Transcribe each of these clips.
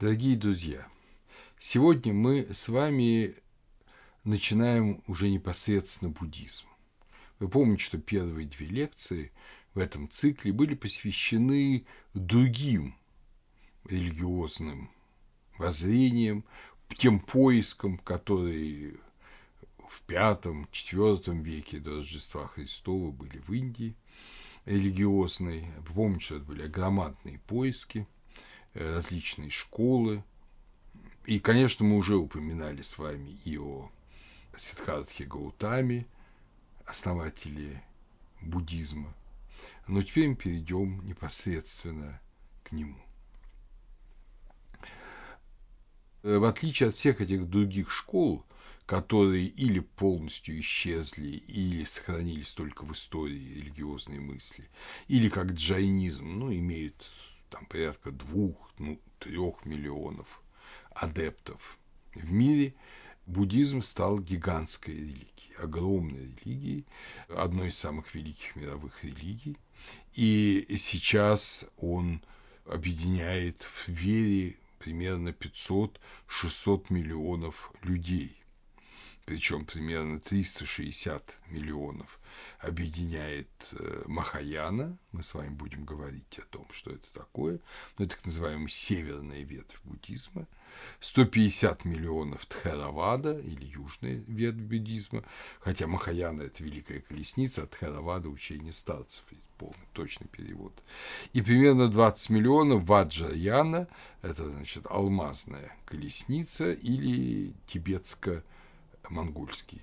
Дорогие друзья, сегодня мы с вами начинаем уже непосредственно буддизм. Вы помните, что первые две лекции в этом цикле были посвящены другим религиозным воззрениям, тем поискам, которые в пятом-четвертом веке до Рождества Христова были в Индии религиозной. Помните, что это были громадные поиски – различные школы. И, конечно, мы уже упоминали с вами и о Сиддхартхе Гаутаме, основателе буддизма. Но теперь мы перейдем непосредственно к нему. Э, в отличие от всех этих других школ, которые или полностью исчезли, или сохранились только в истории религиозной мысли, или как джайнизм, ну, имеют там порядка двух, ну, трех миллионов адептов в мире, буддизм стал гигантской религией, огромной религией, одной из самых великих мировых религий. И сейчас он объединяет в вере примерно 500-600 миллионов людей причем примерно 360 миллионов, объединяет э, Махаяна, мы с вами будем говорить о том, что это такое, ну, так называемая северная ветвь буддизма, 150 миллионов Тхаравада или южная ветвь буддизма, хотя Махаяна – это великая колесница, а Тхаравада – учение старцев, полный точный перевод. И примерно 20 миллионов Ваджаяна – это, значит, алмазная колесница или тибетская монгольский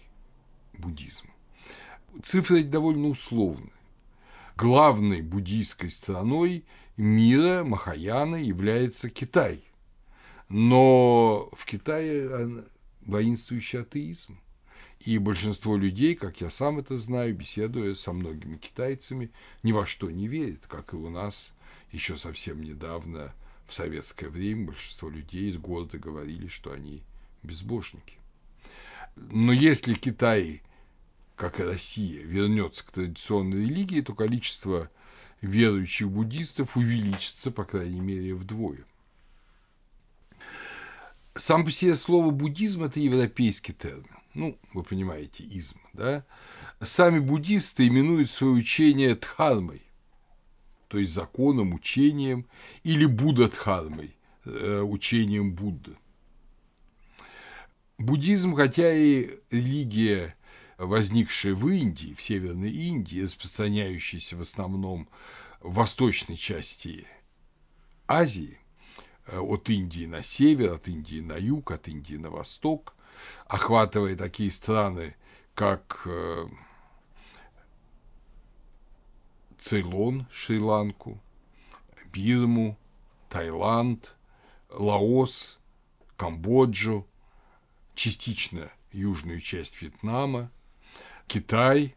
буддизм. Цифры эти довольно условны. Главной буддийской страной мира Махаяна является Китай. Но в Китае воинствующий атеизм. И большинство людей, как я сам это знаю, беседуя со многими китайцами, ни во что не верит, как и у нас еще совсем недавно в советское время большинство людей из города говорили, что они безбожники. Но если Китай, как и Россия, вернется к традиционной религии, то количество верующих буддистов увеличится, по крайней мере, вдвое. Сам по себе слово буддизм – это европейский термин. Ну, вы понимаете, изм, да? Сами буддисты именуют свое учение дхармой, то есть законом, учением, или буддха-дхармой, э, учением Будды. Буддизм, хотя и религия, возникшая в Индии, в Северной Индии, распространяющаяся в основном в восточной части Азии, э, от Индии на север, от Индии на юг, от Индии на восток, охватывая такие страны, как э, Цейлон, Шри-Ланку, Бирму, Таиланд, Лаос, Камбоджу, частично южную часть Вьетнама, Китай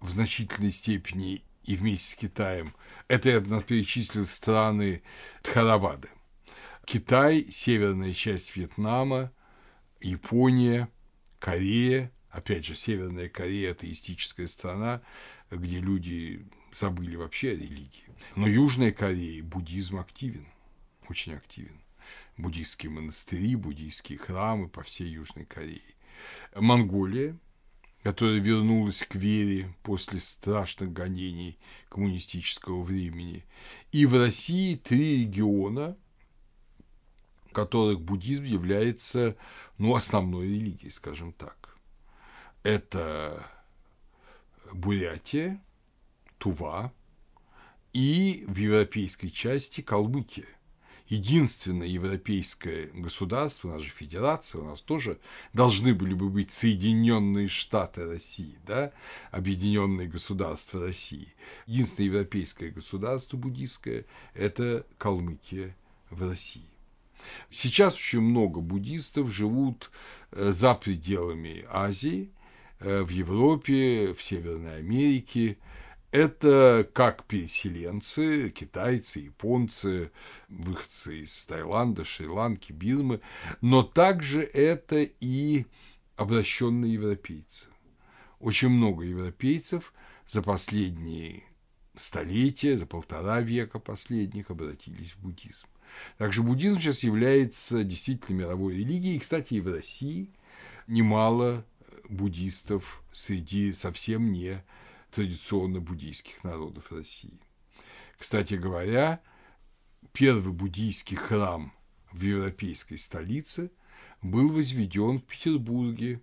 в значительной степени и вместе с Китаем. Это я перечислил страны Тхаравады. Китай, северная часть Вьетнама, Япония, Корея, опять же, Северная Корея – атеистическая страна, где люди забыли вообще о религии. Но Южная Корея, буддизм активен, очень активен буддийские монастыри, буддийские храмы по всей Южной Корее. Монголия, которая вернулась к вере после страшных гонений коммунистического времени. И в России три региона, которых буддизм является ну, основной религией, скажем так. Это Бурятия, Тува и в европейской части Калмыкия – единственное европейское государство, у нас же федерация, у нас тоже должны были бы быть Соединенные Штаты России, да, Объединенные государства России. Единственное европейское государство буддийское – это Калмыкия в России. Сейчас очень много буддистов живут э, за пределами Азии, э, в Европе, в Северной Америке, это как переселенцы, китайцы, японцы, выходцы из Таиланда, Шри-Ланки, Бирмы, но также это и обращенные европейцы. Очень много европейцев за последние столетия, за полтора века последних обратились в буддизм. Также буддизм сейчас является действительно мировой религией. И, кстати, и в России немало буддистов среди совсем не традиционно буддийских народов России. Кстати говоря, первый буддийский храм в европейской столице был возведен в Петербурге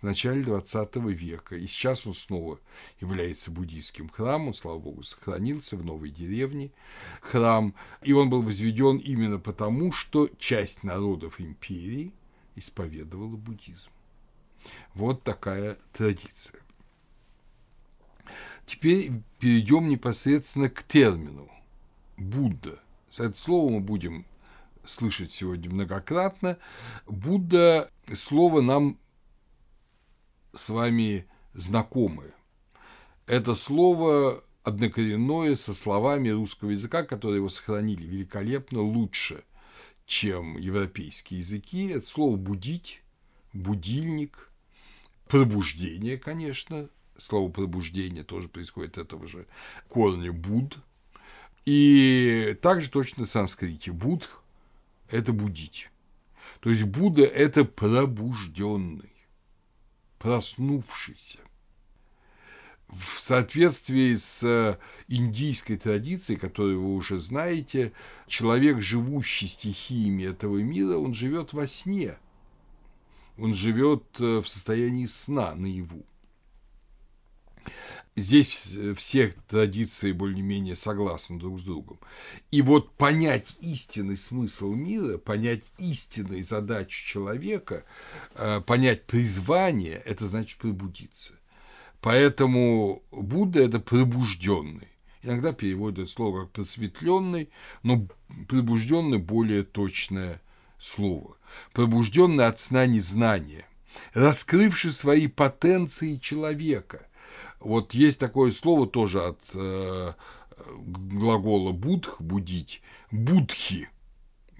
в начале XX века. И сейчас он снова является буддийским храмом, слава богу, сохранился в новой деревне храм. И он был возведен именно потому, что часть народов империи исповедовала буддизм. Вот такая традиция. Теперь перейдем непосредственно к термину Будда. Это слово мы будем слышать сегодня многократно. Будда – слово нам с вами знакомое. Это слово однокоренное со словами русского языка, которые его сохранили великолепно лучше, чем европейские языки. Это слово «будить», «будильник», «пробуждение», конечно, слово пробуждение тоже происходит от этого же корня буд. И также точно в санскрите будх – это будить. То есть Будда – это пробужденный, проснувшийся. В соответствии с индийской традицией, которую вы уже знаете, человек, живущий стихиями этого мира, он живет во сне. Он живет э, в состоянии сна наяву. Здесь все традиции более-менее согласны друг с другом. И вот понять истинный смысл мира, понять истинные задачи человека, э, понять призвание – это значит пробудиться. Поэтому Будда – это пробужденный. Иногда переводят слово как просветленный, но пробужденный более точное слово. Пробужденный от сна незнания, раскрывший свои потенции человека – вот есть такое слово тоже от э, глагола будх, будить, будхи.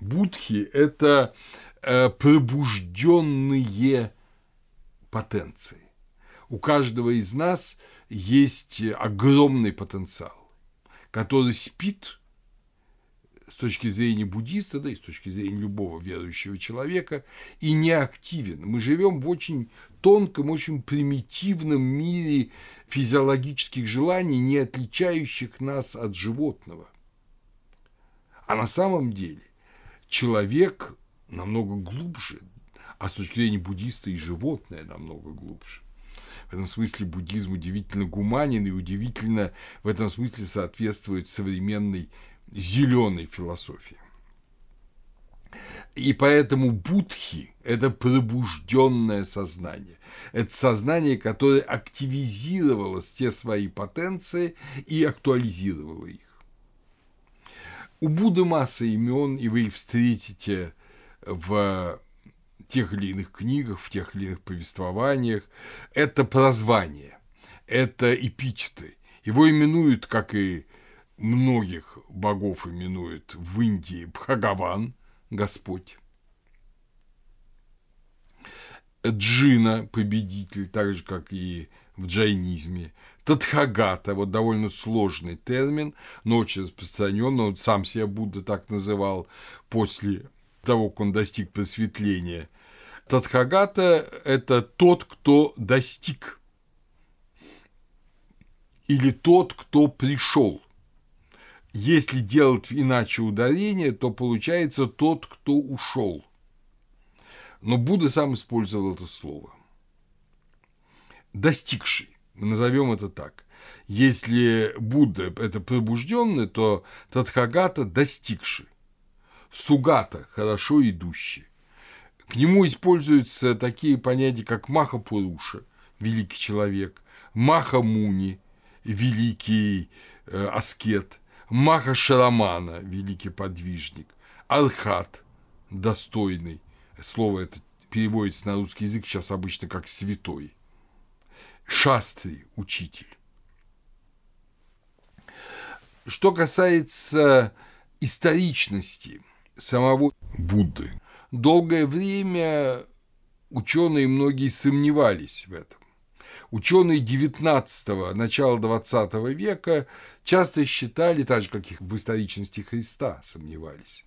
Будхи – это э, пробужденные потенции. У каждого из нас есть огромный потенциал, который спит с точки зрения буддиста, да и с точки зрения любого верующего человека, и не активен. Мы живем в очень тонком, очень примитивном мире физиологических желаний, не отличающих нас от животного. А на самом деле человек намного глубже, а с точки зрения буддиста и животное намного глубже. В этом смысле буддизм удивительно гуманен и удивительно в этом смысле соответствует современной зеленой философии. И поэтому будхи – это пробужденное сознание. Это сознание, которое активизировало те свои потенции и актуализировало их. У Будды масса имен, и вы их встретите в тех или иных книгах, в тех или иных повествованиях. Это прозвание, это эпитеты. Его именуют, как и многих богов именуют в Индии Бхагаван, Господь. Джина, победитель, так же, как и в джайнизме. Тадхагата, вот довольно сложный термин, но очень распространенный, он сам себя Будда так называл после того, как он достиг просветления. Тадхагата – это тот, кто достиг, или тот, кто пришел. Если делать иначе ударение, то получается тот, кто ушел. Но Будда сам использовал это слово. Достигший, назовем это так. Если Будда – это пробужденный, то Тадхагата – достигший. Сугата – хорошо идущий. К нему используются такие понятия, как Махапуруша – великий человек, Махамуни – великий э, аскет – Маха Шарамана, великий подвижник, Алхат, достойный, слово это переводится на русский язык сейчас обычно как святой, Шастри, учитель. Что касается историчности самого Будды, долгое время ученые многие сомневались в этом. Ученые XIX – начала XX века часто считали, так же, как и в историчности Христа сомневались,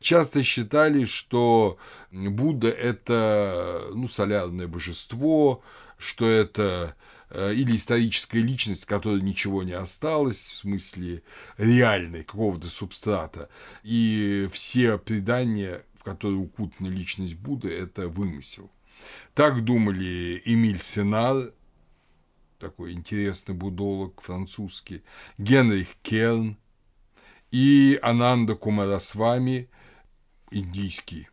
часто считали, что Будда – это ну, солярное божество, что это э, или историческая личность, которой ничего не осталось, в смысле реальной какого-то субстрата, и все предания, в которые укутана личность Будды, это вымысел. Так думали Эмиль Сенар, такой интересный будолог французский, Генрих Керн и Ананда Кумарасвами, индийский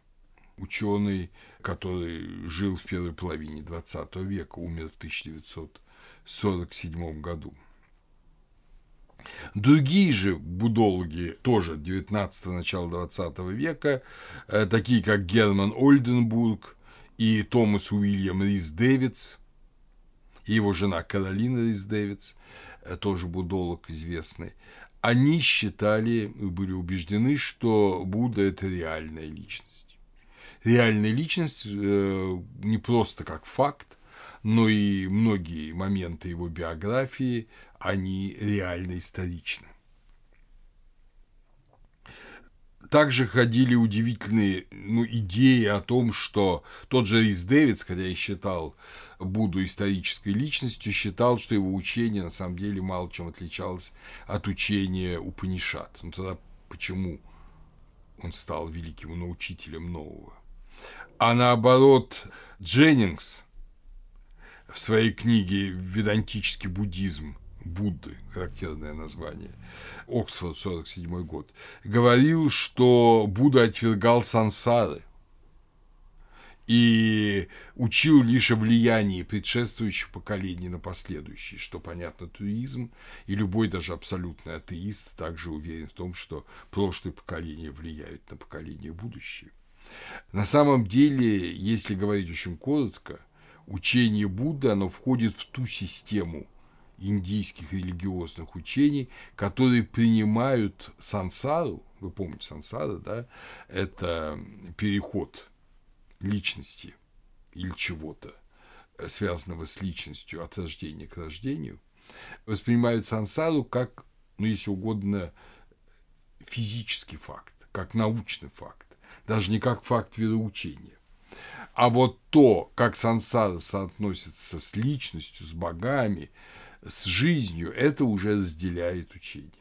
ученый, который жил в первой половине XX века, умер в 1947 году. Другие же будологи, тоже 19 начала 20 века, э, такие как Герман Ольденбург и Томас Уильям Рис Дэвидс, и его жена Каролина Рис Дэвидс, э, тоже будолог известный, они считали и были убеждены, что Будда – это реальная личность. Реальная личность э, не просто как факт, но и многие моменты его биографии, они реально историчны. Также ходили удивительные ну, идеи о том, что тот же Рис Дэвидс, хотя и считал Будду исторической личностью, считал, что его учение на самом деле мало чем отличалось от учения Упанишат. Ну тогда почему он стал великим научителем нового? А наоборот, Дженнингс в своей книге «Ведантический буддизм» Будды, характерное название, Оксфорд, 47 год, говорил, что Будда отвергал сансары и учил лишь о влиянии предшествующих поколений на последующие, что, понятно, туизм и любой даже абсолютный атеист также уверен в том, что прошлые поколения влияют на поколения будущие. На самом деле, если говорить очень коротко, учение Будды, оно входит в ту систему – индийских религиозных учений, которые принимают сансару, вы помните сансара, да, это переход личности или чего-то, связанного с личностью от рождения к рождению, воспринимают сансару как, ну, если угодно, физический факт, как научный факт, даже не как факт вероучения. А вот то, как сансара соотносится с личностью, с богами, с жизнью, это уже разделяет учение.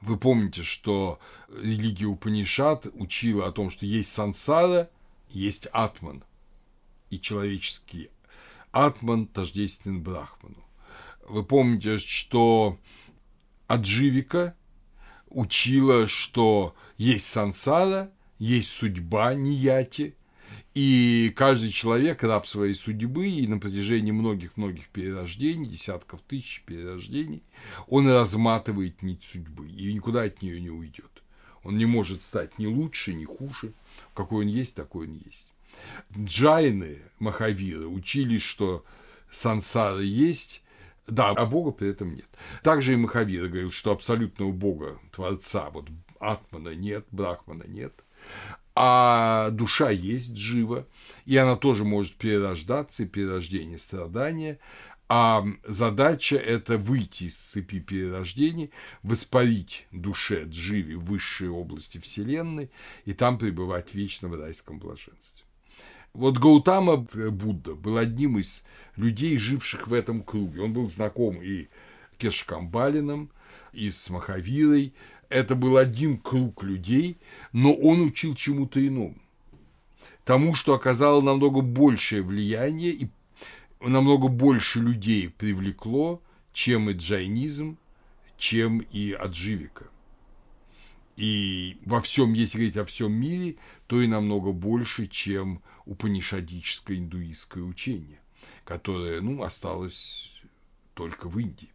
Вы помните, что религия Упанишат учила о том, что есть сансара, есть атман, и человеческий атман тождествен брахману. Вы помните, что Адживика учила, что есть сансара, есть судьба нияти, и каждый человек раб своей судьбы, и на протяжении многих-многих перерождений, десятков тысяч перерождений, он разматывает нить судьбы и никуда от нее не уйдет. Он не может стать ни лучше, ни хуже. Какой он есть, такой он есть. Джайны, Махавиры, учились, что сансара есть, да, а Бога при этом нет. Также и Махавира говорил, что абсолютного Бога, Творца, вот Атмана нет, Брахмана нет – а душа есть жива, и она тоже может перерождаться, и перерождение страдания, а задача – это выйти из цепи перерождений, воспарить душе Дживи в высшие области Вселенной и там пребывать вечно в райском блаженстве. Вот Гаутама Будда был одним из людей, живших в этом круге. Он был знаком и Кешкамбалином, и с Махавирой, это был один круг людей, но он учил чему-то иному. Тому, что оказало намного большее влияние и намного больше людей привлекло, чем и джайнизм, чем и адживика. И во всем, если говорить о всем мире, то и намного больше, чем упанишадическое индуистское учение, которое ну, осталось только в Индии.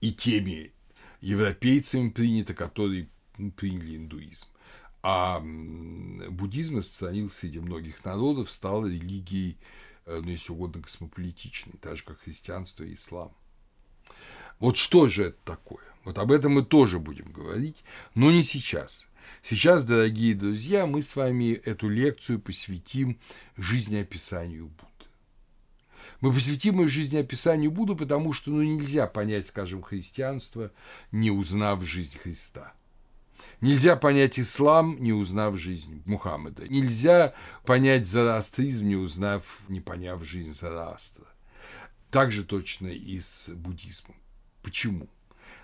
И теми европейцами принято, которые ну, приняли индуизм. А буддизм распространился среди многих народов, стал религией, э, ну, если угодно, космополитичной, так же, как христианство и ислам. Вот что же это такое? Вот об этом мы тоже будем говорить, но не сейчас. Сейчас, дорогие друзья, мы с вами эту лекцию посвятим жизнеописанию Будды. Мы посвятим их жизнеописанию Будды, потому что ну, нельзя понять, скажем, христианство, не узнав жизнь Христа. Нельзя понять ислам, не узнав жизнь Мухаммеда. Нельзя понять зороастризм, не узнав, не поняв жизнь Зороастра. Так же точно и с буддизмом. Почему?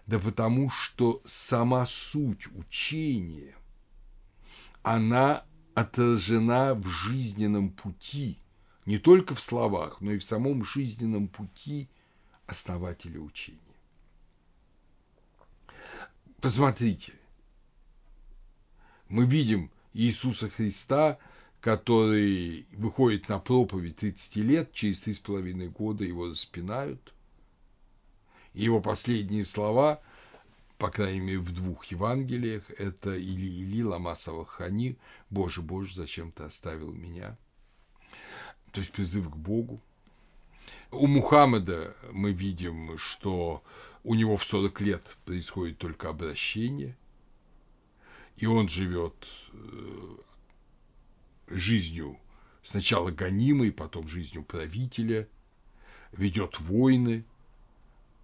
Да потому что сама суть учения, она отражена в жизненном пути, не только в словах, но и в самом жизненном пути основателя учения. Посмотрите, мы видим Иисуса Христа, который выходит на проповедь 30 лет, через три с половиной года его распинают. И его последние слова, по крайней мере, в двух Евангелиях, это «Или, или, ламасова хани, Боже, Боже, зачем ты оставил меня?» То есть призыв к Богу. У Мухаммеда мы видим, что у него в 40 лет происходит только обращение – и он живет э, жизнью сначала гонимой, потом жизнью правителя, ведет войны,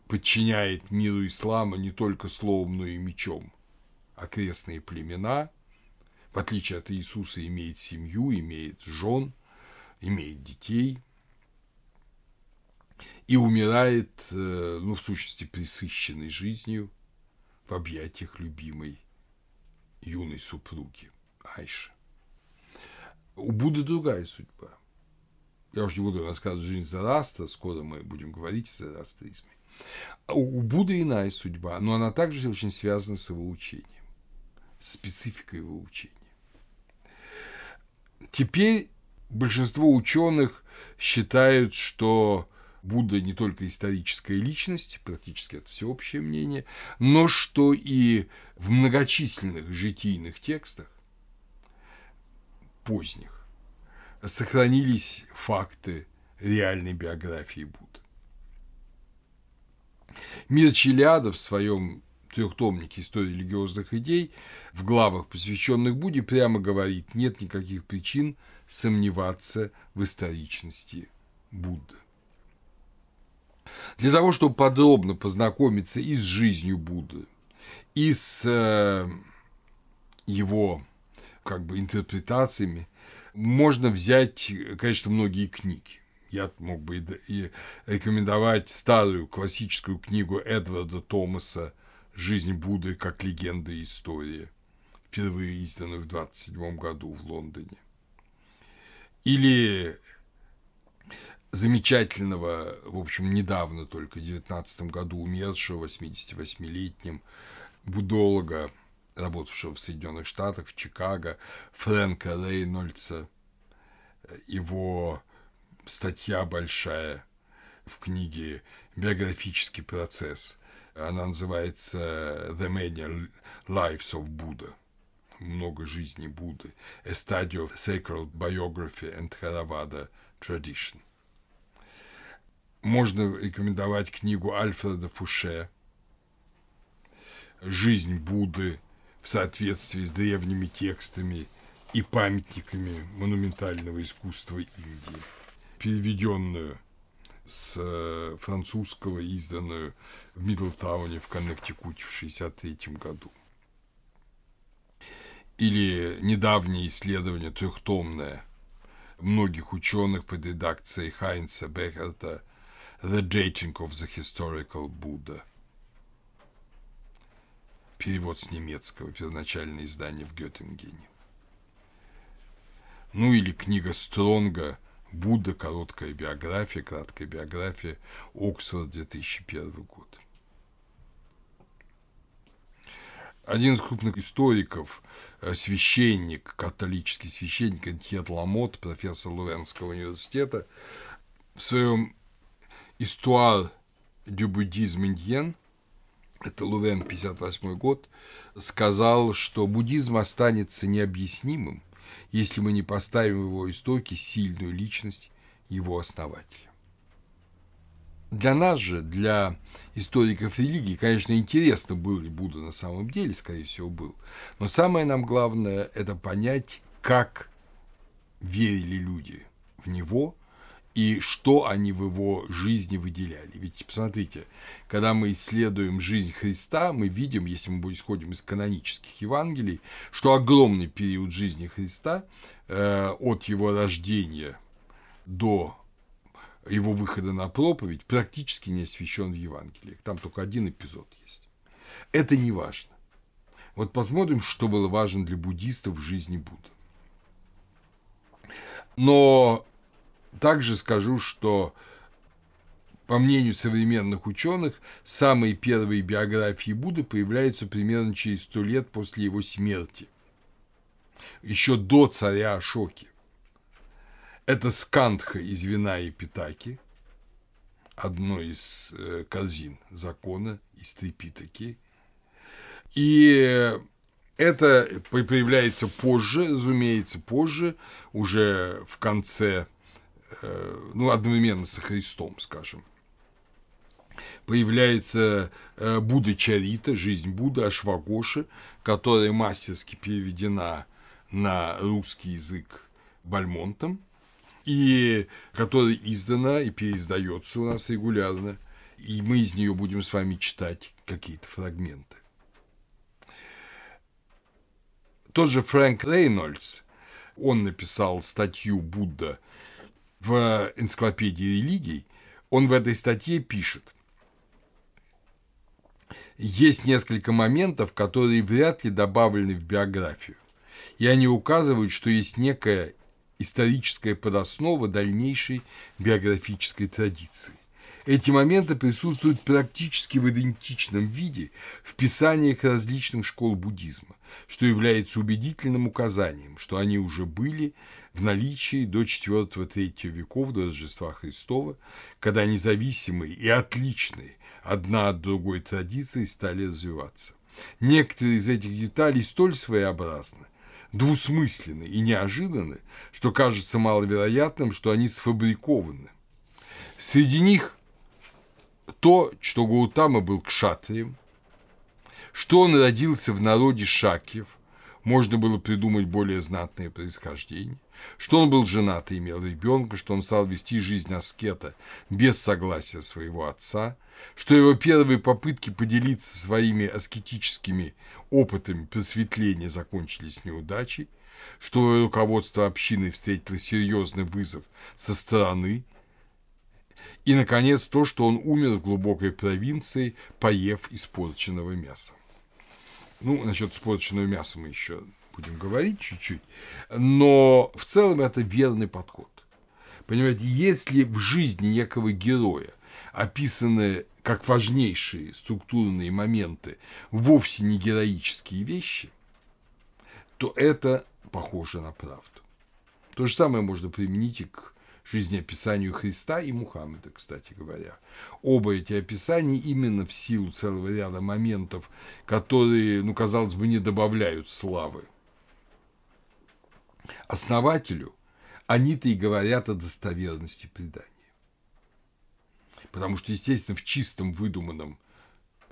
подчиняет миру ислама не только словом, но и мечом окрестные племена, в отличие от Иисуса, имеет семью, имеет жен, имеет детей и умирает, э, ну, в сущности, присыщенной жизнью в объятиях любимой юной супруги Айши. У Будды другая судьба. Я уже не буду рассказывать жизнь Зараста, скоро мы будем говорить о зарастризме. У Будды иная судьба, но она также очень связана с его учением, спецификой его учения. Теперь большинство ученых считают, что Будда не только историческая личность, практически это всеобщее мнение, но что и в многочисленных житийных текстах поздних сохранились факты реальной биографии Будды. Мир Челяда в своем трехтомнике истории религиозных идей в главах, посвященных Будде, прямо говорит, нет никаких причин сомневаться в историчности Будды. Для того, чтобы подробно познакомиться и с жизнью Будды, и с э, его как бы интерпретациями, можно взять, конечно, многие книги. Я мог бы и рекомендовать старую классическую книгу Эдварда Томаса «Жизнь Будды как легенда и история», впервые изданную в 27 году в Лондоне. Или замечательного, в общем, недавно только, в 19 году умершего, 88-летним будолога, работавшего в Соединенных Штатах, в Чикаго, Фрэнка Рейнольдса. Его статья большая в книге «Биографический процесс». Она называется «The Many Lives of Buddha» много жизней Будды, A Study of Sacred Biography and Theravada Tradition – можно рекомендовать книгу Альфреда Фуше «Жизнь Будды в соответствии с древними текстами и памятниками монументального искусства Индии», переведенную с э, французского, изданную в Мидлтауне в Коннектикуте в 1963 году. Или недавнее исследование трехтомное многих ученых под редакцией Хайнца Бехерта The Dating of the Historical Buddha. Перевод с немецкого, первоначальное издание в Геттингене. Ну или книга Стронга «Будда. Короткая биография», краткая биография, Оксфорд, 2001 год. Один из крупных историков, э, священник, католический священник Энтьет Ламот, профессор Луренского университета, в своем Истуар du буддизм индиен, это Лувен, 58 год, сказал, что буддизм останется необъяснимым, если мы не поставим его истоки сильную личность его основателя. Для нас же, для историков религии, конечно, интересно, был ли Будда на самом деле, скорее всего, был. Но самое нам главное – это понять, как верили люди в него и что они в его жизни выделяли. Ведь посмотрите, когда мы исследуем жизнь Христа, мы видим, если мы исходим из канонических Евангелий, что огромный период жизни Христа э, от его рождения до его выхода на проповедь практически не освящен в Евангелиях. Там только один эпизод есть. Это не важно. Вот посмотрим, что было важно для буддистов в жизни Будды. Но также скажу, что по мнению современных ученых, самые первые биографии Будды появляются примерно через сто лет после его смерти, еще до царя Ашоки. Это Скандха из Вина и Питаки, одно из э, казин закона из Трипитаки. И это появляется позже, разумеется, позже, уже в конце, э, ну, одновременно со Христом, скажем. Появляется э, Будда Чарита, жизнь Будды Ашвагоши, которая мастерски переведена на русский язык Бальмонтом – и которая издана и переиздается у нас регулярно, и мы из нее будем с вами читать какие-то фрагменты. Тот же Фрэнк Рейнольдс, он написал статью Будда в энциклопедии религий, он в этой статье пишет, есть несколько моментов, которые вряд ли добавлены в биографию, и они указывают, что есть некая историческая подоснова дальнейшей биографической традиции. Эти моменты присутствуют практически в идентичном виде в писаниях различных школ буддизма, что является убедительным указанием, что они уже были в наличии до IV-III веков до Рождества Христова, когда независимые и отличные одна от другой традиции стали развиваться. Некоторые из этих деталей столь своеобразны, двусмысленны и неожиданны, что кажется маловероятным, что они сфабрикованы. Среди них то, что Гаутама был кшатрием, что он родился в народе шакьев, можно было придумать более знатное происхождение, что он был женат и имел ребенка, что он стал вести жизнь аскета без согласия своего отца, что его первые попытки поделиться своими аскетическими опытами просветления закончились неудачей, что руководство общины встретило серьезный вызов со стороны, и, наконец, то, что он умер в глубокой провинции, поев испорченного мяса. Ну, насчет испорченного мяса мы еще будем говорить чуть-чуть, но в целом это верный подход. Понимаете, если в жизни некого героя описаны как важнейшие структурные моменты вовсе не героические вещи, то это похоже на правду. То же самое можно применить и к жизнеописанию Христа и Мухаммеда, кстати говоря. Оба эти описания именно в силу целого ряда моментов, которые, ну, казалось бы, не добавляют славы основателю, они-то и говорят о достоверности предания. Потому что, естественно, в чистом выдуманном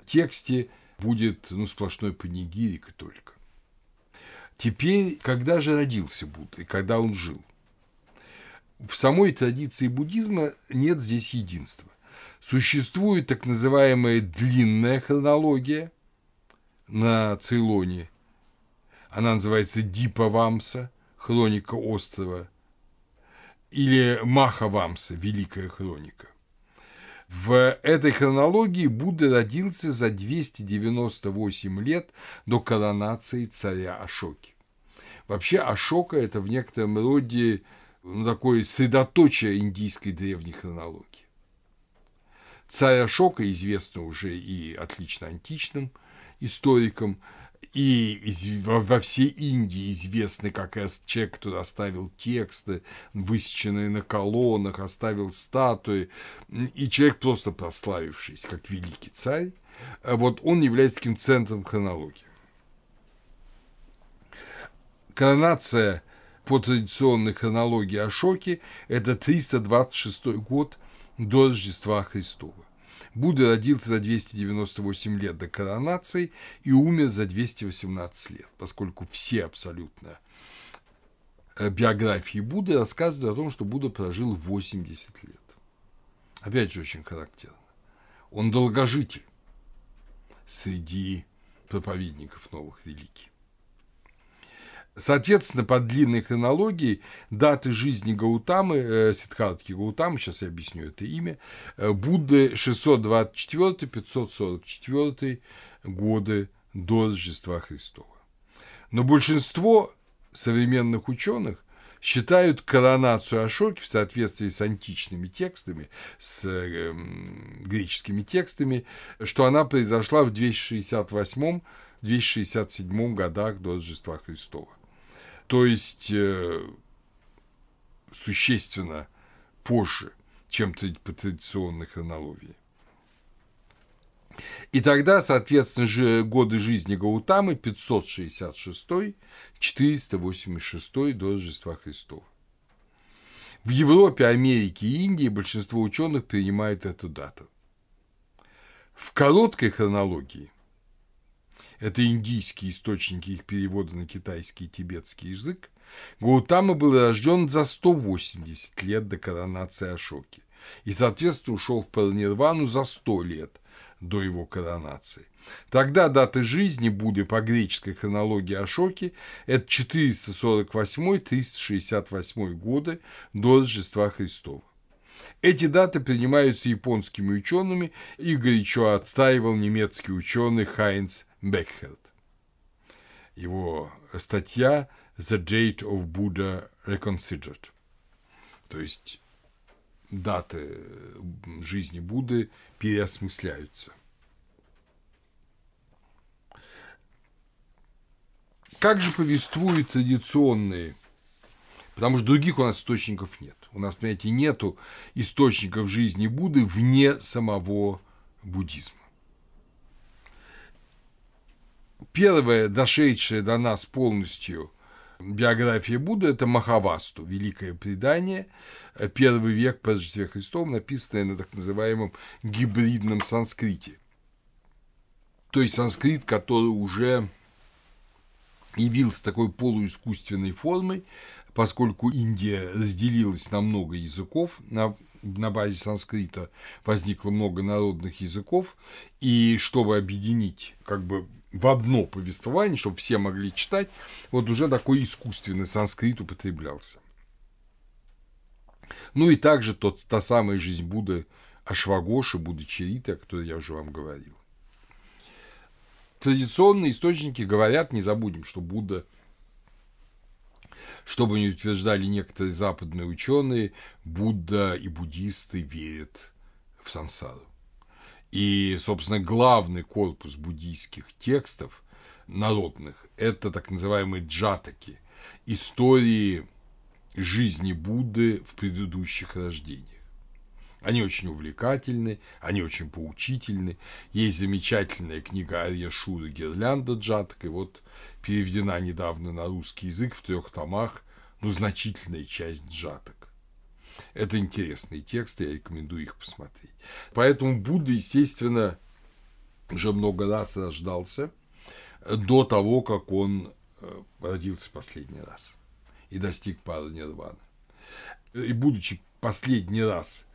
тексте будет ну, сплошной панигирик и только. Теперь, когда же родился Будда и когда он жил? В самой традиции буддизма нет здесь единства. Существует так называемая длинная хронология на Цейлоне. Она называется Дипавамса, хроника острова, или Махавамса, великая хроника. В этой хронологии Будда родился за 298 лет до коронации царя Ашоки. Вообще Ашока – это в некотором роде ну, такое средоточие индийской древней хронологии. Царь Ашока, известно уже и отлично античным историкам, и во всей Индии известный как человек, кто оставил тексты, высеченные на колоннах, оставил статуи, и человек просто прославившийся как великий царь, а вот он является таким центром хронологии. Коронация по традиционной хронологии Ашоки – это 326 год до Рождества Христова. Будда родился за 298 лет до коронации и умер за 218 лет, поскольку все абсолютно э, биографии Будды рассказывает о том, что Будда прожил 80 лет. Опять же, очень характерно. Он долгожитель среди проповедников новых религий. Соответственно, по длинной хронологии даты жизни Гаутамы, э, Сиддхартхи Гаутамы, сейчас я объясню это имя, э, Будды 624-544 годы до Рождества Христова. Но большинство современных ученых считают коронацию Ашоки в соответствии с античными текстами, с э, греческими текстами, что она произошла в 268-267 годах до Рождества Христова. То есть э, существенно позже, чем по традиционной хронологии. И тогда, соответственно, же годы жизни Гаутамы 566-486 до Рождества Христова. В Европе, Америке и Индии большинство ученых принимают эту дату. В короткой хронологии это индийские источники их перевода на китайский и тибетский язык, Гаутама был рожден за 180 лет до коронации Ашоки и, соответственно, ушел в паранирвану за 100 лет до его коронации. Тогда даты жизни Будды по греческой хронологии Ашоки – это 448-368 годы до Рождества Христова. Эти даты принимаются японскими учеными, и горячо отстаивал немецкий ученый Хайнц Бекхерт. Его статья «The Date of Buddha Reconsidered», то есть даты жизни Будды переосмысляются. Как же повествуют традиционные, потому что других у нас источников нет. У нас, понимаете, нету источников жизни Будды вне самого буддизма. Первая, дошедшая до нас полностью биография Будды – это Махавасту, великое предание, первый век по Рождестве Христовом, написанное на так называемом гибридном санскрите. То есть санскрит, который уже явился такой полуискусственной формой, поскольку Индия разделилась на много языков, на, на базе санскрита возникло много народных языков, и чтобы объединить как бы в одно повествование, чтобы все могли читать, вот уже такой искусственный санскрит употреблялся. Ну и также тот, та самая жизнь Будды Ашвагоши, Будды Чариты, о которой я уже вам говорил. Традиционные источники говорят, не забудем, что Будда, что бы ни утверждали некоторые западные ученые, Будда и буддисты верят в сансару. И, собственно, главный корпус буддийских текстов народных – это так называемые джатаки, истории жизни Будды в предыдущих рождениях. Они очень увлекательны, они очень поучительны. Есть замечательная книга Арья Шура Гирлянда Джатак, и вот переведена недавно на русский язык в трех томах, ну, значительная часть Джатак. Это интересные тексты, я рекомендую их посмотреть. Поэтому Будда, естественно, уже много раз рождался до того, как он э, родился последний раз и достиг пары нирваны. И будучи последний раз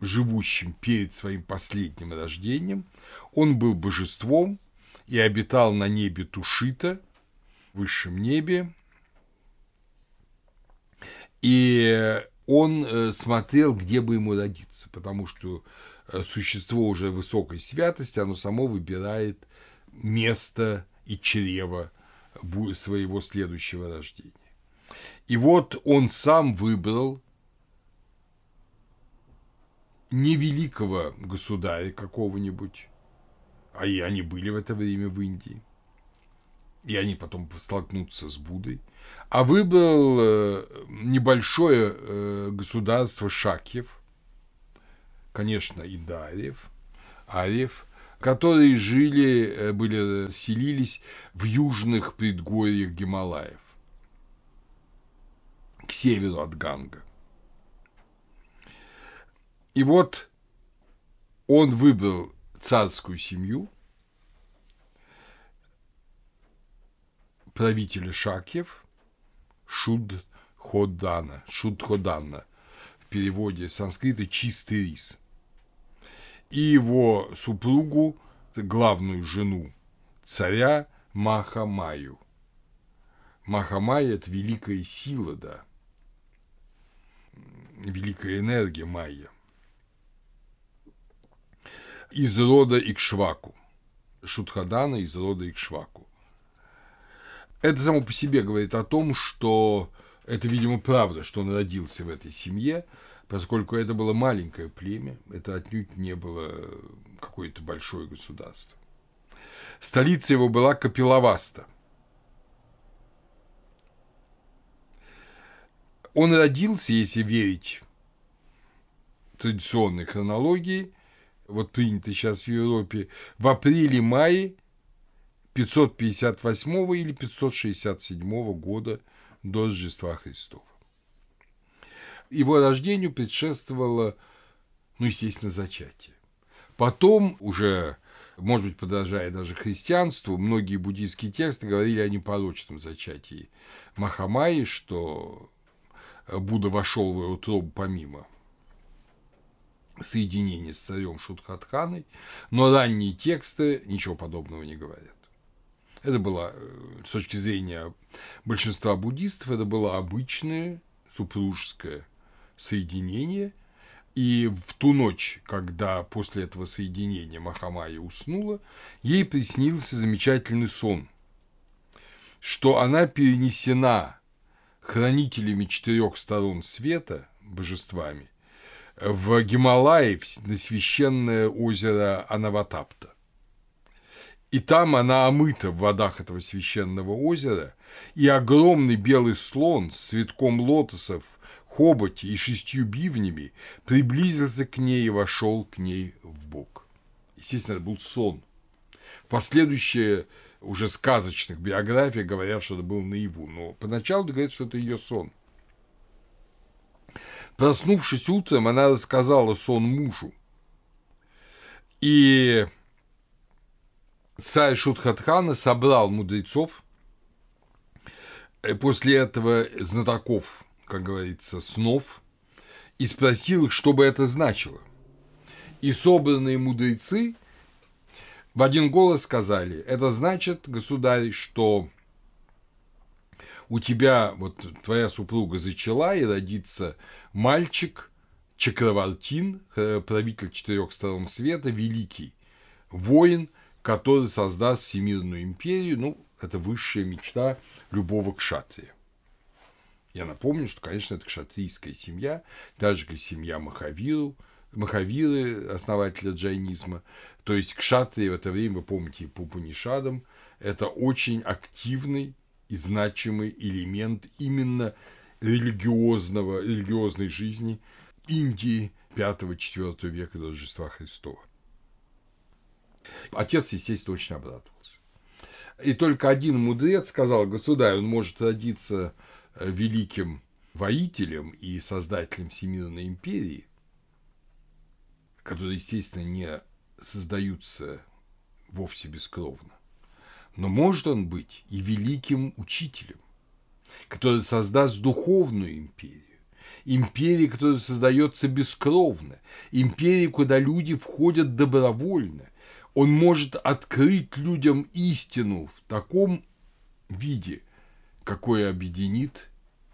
живущим перед своим последним рождением, он был божеством и обитал на небе Тушита, высшем небе, и он э, смотрел, где бы ему родиться, потому что э, существо уже высокой святости, оно само выбирает место и чрево своего следующего рождения. И вот он сам выбрал не великого государя какого-нибудь, а и они были в это время в Индии, и они потом столкнутся с Буддой, а выбрал э, небольшое э, государство Шакьев, конечно, и Дарьев, Арьев, которые жили, э, были, селились в южных предгорьях Гималаев, к северу от Ганга. И вот он выбрал царскую семью – правителя Шакьев, Шуд Ходана, Шудходана, в переводе с санскрита «чистый рис». И его супругу, главную жену царя Махамаю. Махамая – это великая сила, да, великая энергия майя. Из рода Икшваку. Шутхадана из рода Икшваку. Это само по себе говорит о том, что это, видимо, правда, что он родился в этой семье, поскольку это было маленькое племя, это отнюдь не было какое-то большое государство. Столица его была Капиловаста. Он родился, если верить традиционной хронологии, вот принятой сейчас в Европе, в апреле-мае 558 или 567 года до Рождества Христова. Его рождению предшествовало, ну, естественно, зачатие. Потом, уже, может быть, подражая даже христианству, многие буддийские тексты говорили о непорочном зачатии Махамаи, что Будда вошел в его утробу помимо соединения с царем Шутхатханой, но ранние тексты ничего подобного не говорят. Это было, э, с точки зрения большинства буддистов, это было обычное супружеское соединение. И в ту ночь, когда после этого соединения Махамая уснула, ей приснился замечательный сон, что она перенесена хранителями четырех сторон света, божествами, в Гималаи на священное озеро Анаватапта. И там она омыта в водах этого священного озера, и огромный белый слон с цветком лотосов, хоботе и шестью бивнями приблизился к ней и вошел к ней в бок. Естественно, это был сон. Последующие уже сказочных биографиях говорят, что это был наяву, но поначалу говорят, что это ее сон. Проснувшись утром, она рассказала сон мужу. И царь Шутхатхана собрал мудрецов, и после этого знатоков, как говорится, снов, и спросил их, что бы это значило. И собранные мудрецы в один голос сказали, это значит, государь, что у тебя, вот твоя супруга зачала и родится мальчик Чакравартин, э, правитель четырех сторон света, великий воин – который создаст Всемирную империю, ну, это высшая мечта любого кшатрия. Я напомню, что, конечно, это кшатрийская семья, так же, как семья Махавиру, Махавиры, основателя джайнизма. То есть кшатрии в это время, вы помните, по Панишадам, это очень активный и значимый элемент именно религиозного, религиозной жизни Индии 5-4 века до Рождества Христова. Отец, естественно, очень обрадовался. И только один мудрец сказал, государь, он может родиться э, великим воителем и создателем Всемирной империи, которые, естественно, не создаются вовсе бескровно. Но может он быть и великим учителем, который создаст духовную империю, империю, которая создается бескровно, империю, куда люди входят добровольно, он может открыть людям истину в таком виде, какое объединит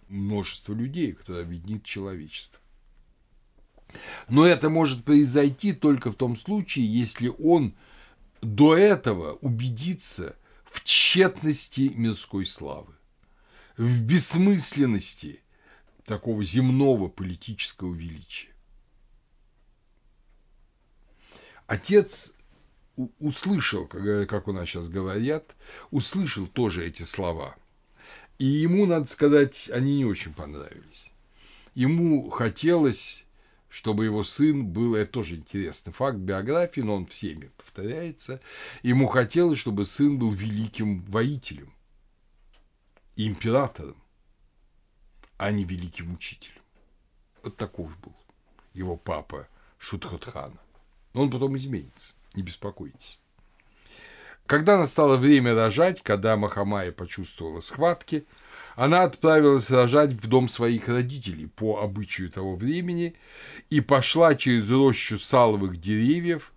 множество людей, которое объединит человечество. Но это может произойти только в том случае, если он до этого убедится в тщетности мирской славы, в бессмысленности такого земного политического величия. Отец услышал, как у нас сейчас говорят, услышал тоже эти слова. И ему, надо сказать, они не очень понравились. Ему хотелось, чтобы его сын был, это тоже интересный факт биографии, но он всеми повторяется, ему хотелось, чтобы сын был великим воителем, императором, а не великим учителем. Вот таков был его папа Шутхотхана. Но он потом изменится не беспокойтесь. Когда настало время рожать, когда Махамая почувствовала схватки, она отправилась рожать в дом своих родителей по обычаю того времени и пошла через рощу саловых деревьев.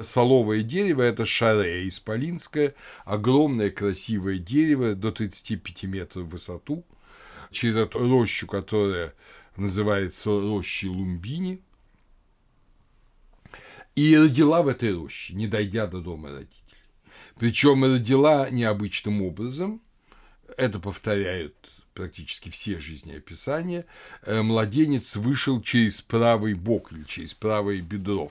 Соловое дерево – это шарея исполинское, огромное красивое дерево до 35 метров в высоту, через эту рощу, которая называется рощей Лумбини, и родила в этой роще, не дойдя до дома родителей. Причем родила необычным образом – это повторяют практически все жизнеописания, э, младенец вышел через правый бок или через правое бедро.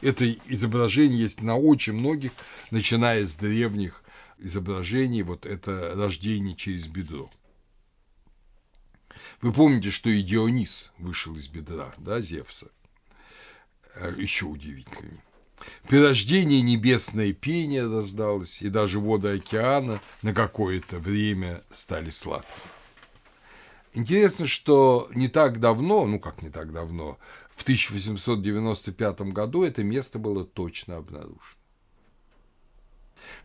Это изображение есть на очень многих, начиная с древних изображений, вот это рождение через бедро. Вы помните, что и Дионис вышел из бедра, да, Зевса? Э, Еще удивительнее. При рождении небесное пение раздалось, и даже воды океана на какое-то время стали сладкими. Интересно, что не так давно, ну как не так давно, в 1895 году это место было точно обнаружено.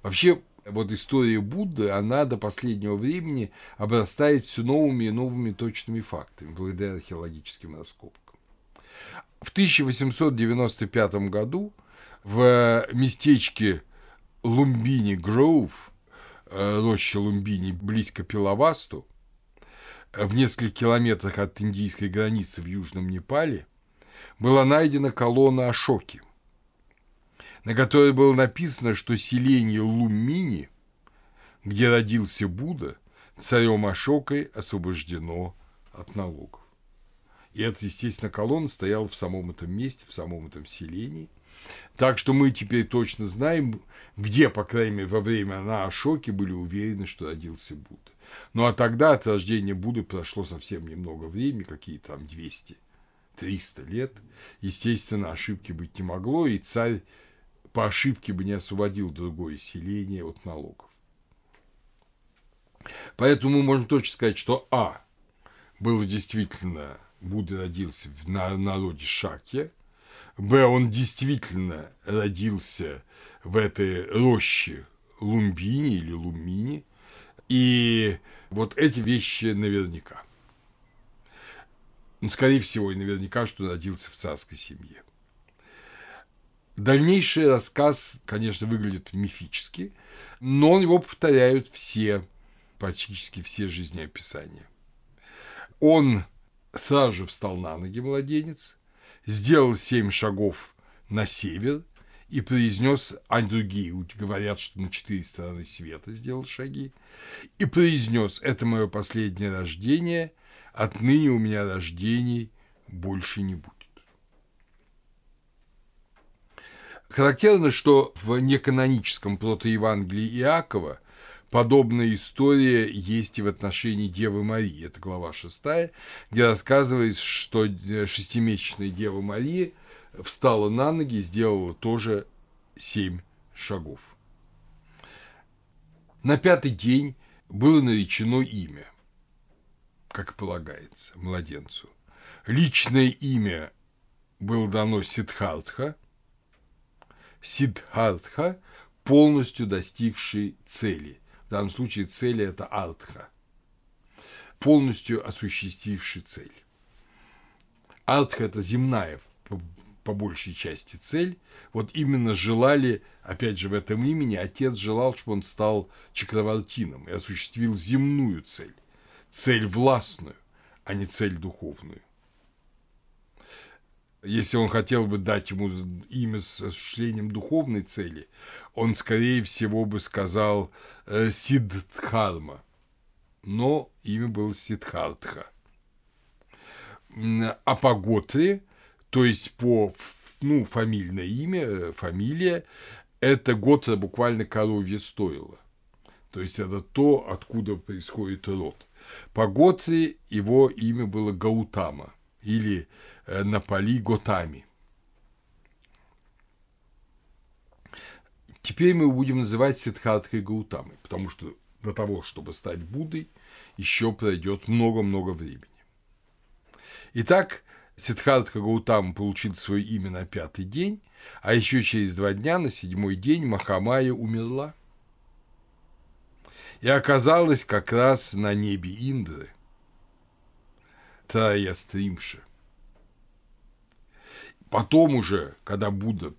Вообще, вот история Будды, она до последнего времени обрастает все новыми и новыми точными фактами, благодаря археологическим раскопкам. В 1895 году в местечке Лумбини Гроув, э, роща Лумбини, близко Пилавасту, э, в нескольких километрах от индийской границы в Южном Непале, была найдена колонна Ашоки, на которой было написано, что селение Луммини, где родился Будда, царем Ашокой освобождено от налогов. И это, естественно, колонна стояла в самом этом месте, в самом этом селении – так что мы теперь точно знаем, где, по крайней мере, во время на Ашоке были уверены, что родился Будда. Ну а тогда от рождения Будды прошло совсем немного времени, какие там 200 300 лет. Естественно, ошибки быть не могло, и царь по ошибке бы не освободил другое селение от налогов. Поэтому мы можем точно сказать, что А. Было действительно, Будда родился в народе Шакья, Б. Он действительно родился в этой роще Лумбини или Лумини. И вот эти вещи наверняка. Ну, скорее всего, и наверняка, что родился в царской семье. Дальнейший рассказ, конечно, выглядит мифически, но его повторяют все, практически все жизнеописания. Он сразу же встал на ноги, младенец, сделал семь шагов на север и произнес, а другие говорят, что на четыре стороны света сделал шаги, и произнес, это мое последнее рождение, отныне у меня рождений больше не будет. Характерно, что в неканоническом протоевангелии Иакова Подобная история есть и в отношении Девы Марии. Это глава 6, где рассказывается, что шестимесячная Дева Мария встала на ноги и сделала тоже семь шагов. На пятый день было наречено имя, как полагается, младенцу. Личное имя было дано Сидхартха. Сидхартха, полностью достигший цели в данном случае цели – это артха, полностью осуществивший цель. Артха – это земная по большей части цель. Вот именно желали, опять же, в этом имени отец желал, чтобы он стал чакравартином и осуществил земную цель, цель властную, а не цель духовную. Если он хотел бы дать ему имя с осуществлением духовной цели, он, скорее всего, бы сказал э, Сиддхарма. Но имя было Сидхартха. А по Готре, то есть по ну, фамильное имя, э, фамилия, это Готра буквально коровье стоило. То есть это то, откуда происходит род. По Готре его имя было Гаутама или Э, на поли Готами. Теперь мы будем называть Сиддхарткой Гаутамой, потому что до того, чтобы стать Буддой, еще пройдет много-много времени. Итак, Сиддхартха Гаутама получил свое имя на пятый день, а еще через два дня, на седьмой день, Махамая умерла. и оказалась как раз на небе Индры, Трая Стримша. Потом уже, когда Будда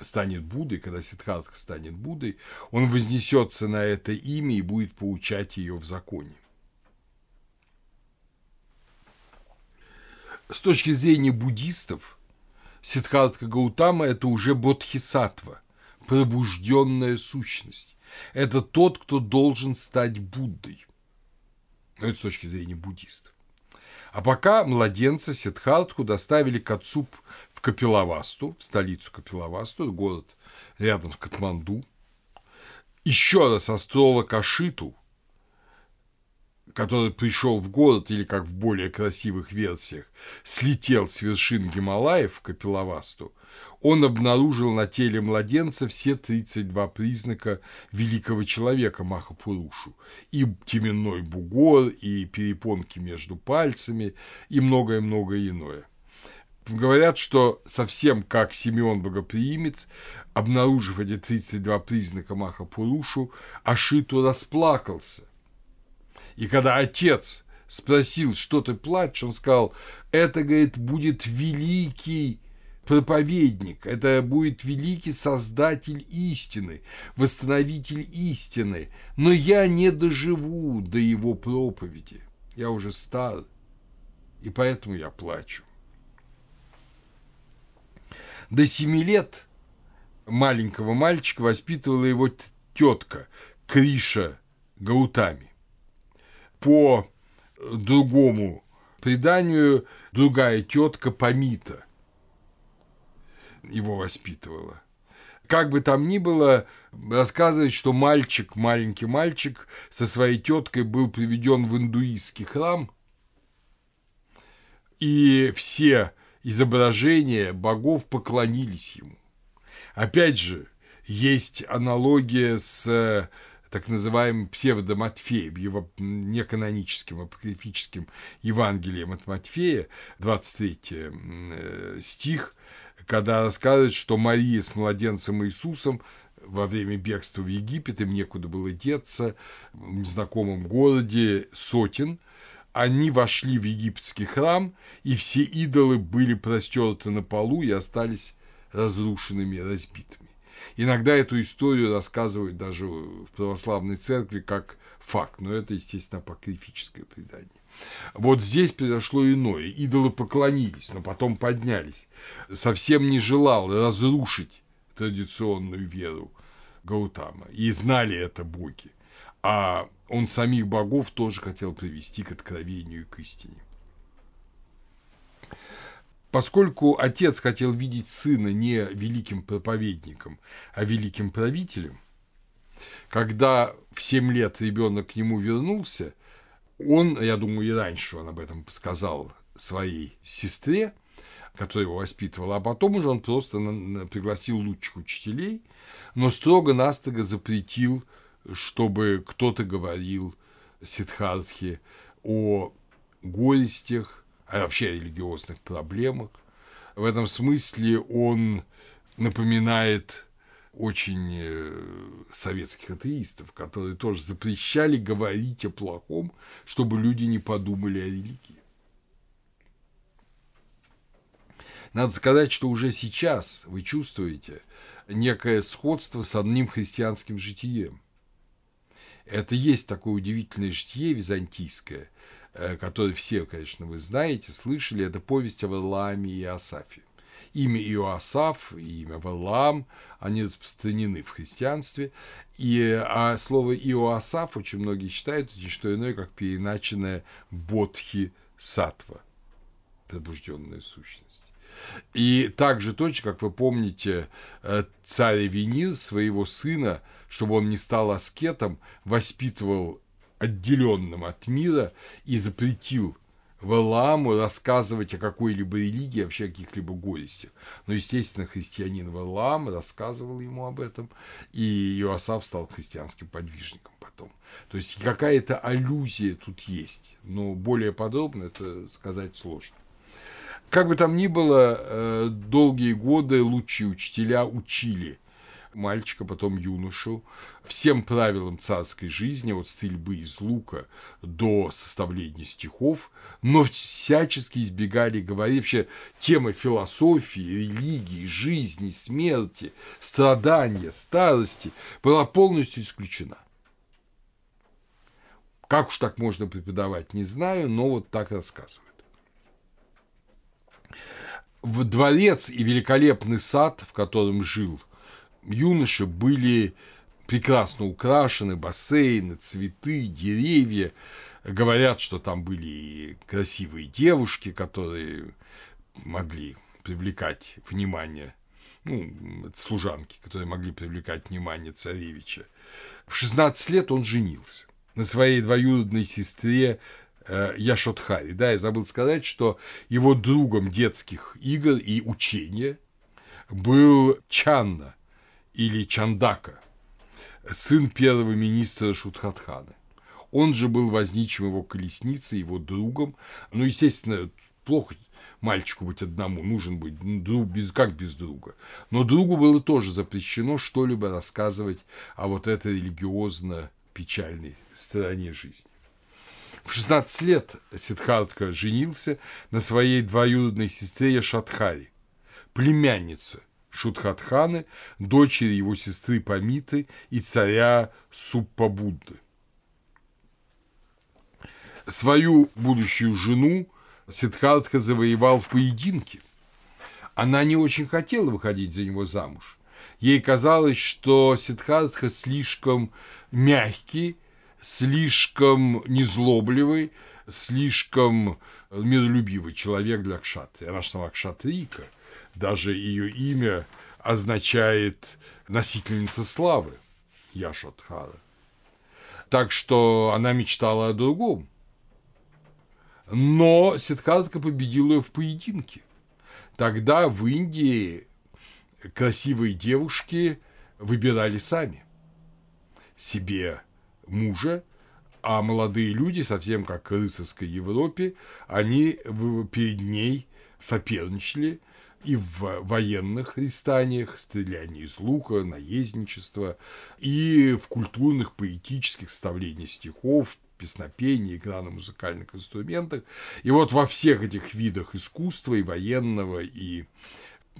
станет Буддой, когда Сиддхартха станет Буддой, он вознесется на это имя и будет поучать ее в законе. С точки зрения буддистов, Сиддхартха Гаутама – это уже бодхисаттва, пробужденная сущность. Это тот, кто должен стать Буддой. Но это с точки зрения буддистов. А пока младенца Сиддхартху доставили к отцу в Капилавасту, в столицу Капилавасту, город рядом с Катманду. Еще раз астролог Ашиту, который пришел в город, или как в более красивых версиях, слетел с вершин Гималаев в Капилавасту, он обнаружил на теле младенца все 32 признака великого человека Махапурушу. И теменной бугор, и перепонки между пальцами, и многое-многое иное. Говорят, что совсем как Симеон Богоприимец, обнаружив эти 32 признака Маха Пурушу, Ашиту расплакался. И когда отец спросил, что ты плачешь, он сказал, это, говорит, будет великий проповедник, это будет великий создатель истины, восстановитель истины, но я не доживу до его проповеди, я уже стар, и поэтому я плачу. До семи лет маленького мальчика воспитывала его тетка Криша Гаутами. По другому преданию другая тетка Памита его воспитывала. Как бы там ни было, рассказывает, что мальчик, маленький мальчик со своей теткой был приведен в индуистский храм, и все изображения богов поклонились ему. Опять же, есть аналогия с э, так называемым псевдоматфеем, его неканоническим, апокрифическим Евангелием от Матфея, 23 э, стих, когда рассказывает, что Мария с младенцем Иисусом во время бегства в Египет, им некуда было деться, в незнакомом городе сотен – они вошли в египетский храм, и все идолы были простерты на полу и остались разрушенными разбитыми. Иногда эту историю рассказывают даже в православной церкви как факт, но это, естественно, апокрифическое предание. Вот здесь произошло иное. Идолы поклонились, но потом поднялись. Совсем не желал разрушить традиционную веру Гаутама. И знали это боги. А он самих богов тоже хотел привести к откровению и к истине. Поскольку отец хотел видеть сына не великим проповедником, а великим правителем, когда в 7 лет ребенок к нему вернулся, он, я думаю, и раньше он об этом сказал своей сестре, которая его воспитывала, а потом уже он просто пригласил лучших учителей, но строго-настрого запретил чтобы кто-то говорил Сиддхартхе о горестях, а вообще о религиозных проблемах. В этом смысле он напоминает очень э, советских атеистов, которые тоже запрещали говорить о плохом, чтобы люди не подумали о религии. Надо сказать, что уже сейчас вы чувствуете некое сходство с одним христианским житием – это есть такое удивительное житие византийское, э, которое все, конечно, вы знаете, слышали. Это повесть о Варлааме и Асафе. Имя Иоасаф и имя Варлаам, они распространены в христианстве. И, а слово Иоасаф очень многие считают это что иное, как переначенное Бодхи Сатва, пробужденная сущность. И также точно, как вы помните, э, царь Венир своего сына, чтобы он не стал аскетом, воспитывал отделенным от мира и запретил Валааму рассказывать о какой-либо религии, вообще о каких-либо горестях. Но, естественно, христианин Валаам рассказывал ему об этом, и Иосаф стал христианским подвижником потом. То есть какая-то аллюзия тут есть, но более подробно это сказать сложно. Как бы там ни было, э, долгие годы лучшие учителя учили мальчика, потом юношу, всем правилам царской жизни, от стрельбы из лука до составления стихов, но всячески избегали говорить вообще темы философии, религии, жизни, смерти, страдания, старости была полностью исключена. Как уж так можно преподавать, не знаю, но вот так рассказывают. В дворец и великолепный сад, в котором жил юноши были прекрасно украшены, бассейны, цветы, деревья. Говорят, что там были и красивые девушки, которые могли привлекать внимание, ну, служанки, которые могли привлекать внимание царевича. В 16 лет он женился на своей двоюродной сестре э, Яшотхари. Да, я забыл сказать, что его другом детских игр и учения был Чанна, или Чандака, сын первого министра Шутхатханы. Он же был возничим его колесницы, его другом. Ну, естественно, плохо мальчику быть одному, нужен быть друг, без, как без друга. Но другу было тоже запрещено что-либо рассказывать о вот этой религиозно-печальной стороне жизни. В 16 лет Сидхартха женился на своей двоюродной сестре Шатхари, племяннице Шутхатханы, дочери его сестры Памиты и царя Суппабудды. Свою будущую жену Сиддхартха завоевал в поединке. Она не очень хотела выходить за него замуж. Ей казалось, что Сиддхартха слишком мягкий, слишком незлобливый, слишком миролюбивый человек для кшатры. Она же сама кшатрийка – даже ее имя означает носительница славы Яшатхара. Так что она мечтала о другом. Но Сидхартха победила ее в поединке. Тогда в Индии красивые девушки выбирали сами себе мужа, а молодые люди, совсем как в рыцарской Европе, они перед ней соперничали и в военных рестаниях, стреляние из лука, наездничество, и в культурных поэтических составлениях стихов, песнопении, игра на музыкальных инструментах. И вот во всех этих видах искусства, и военного, и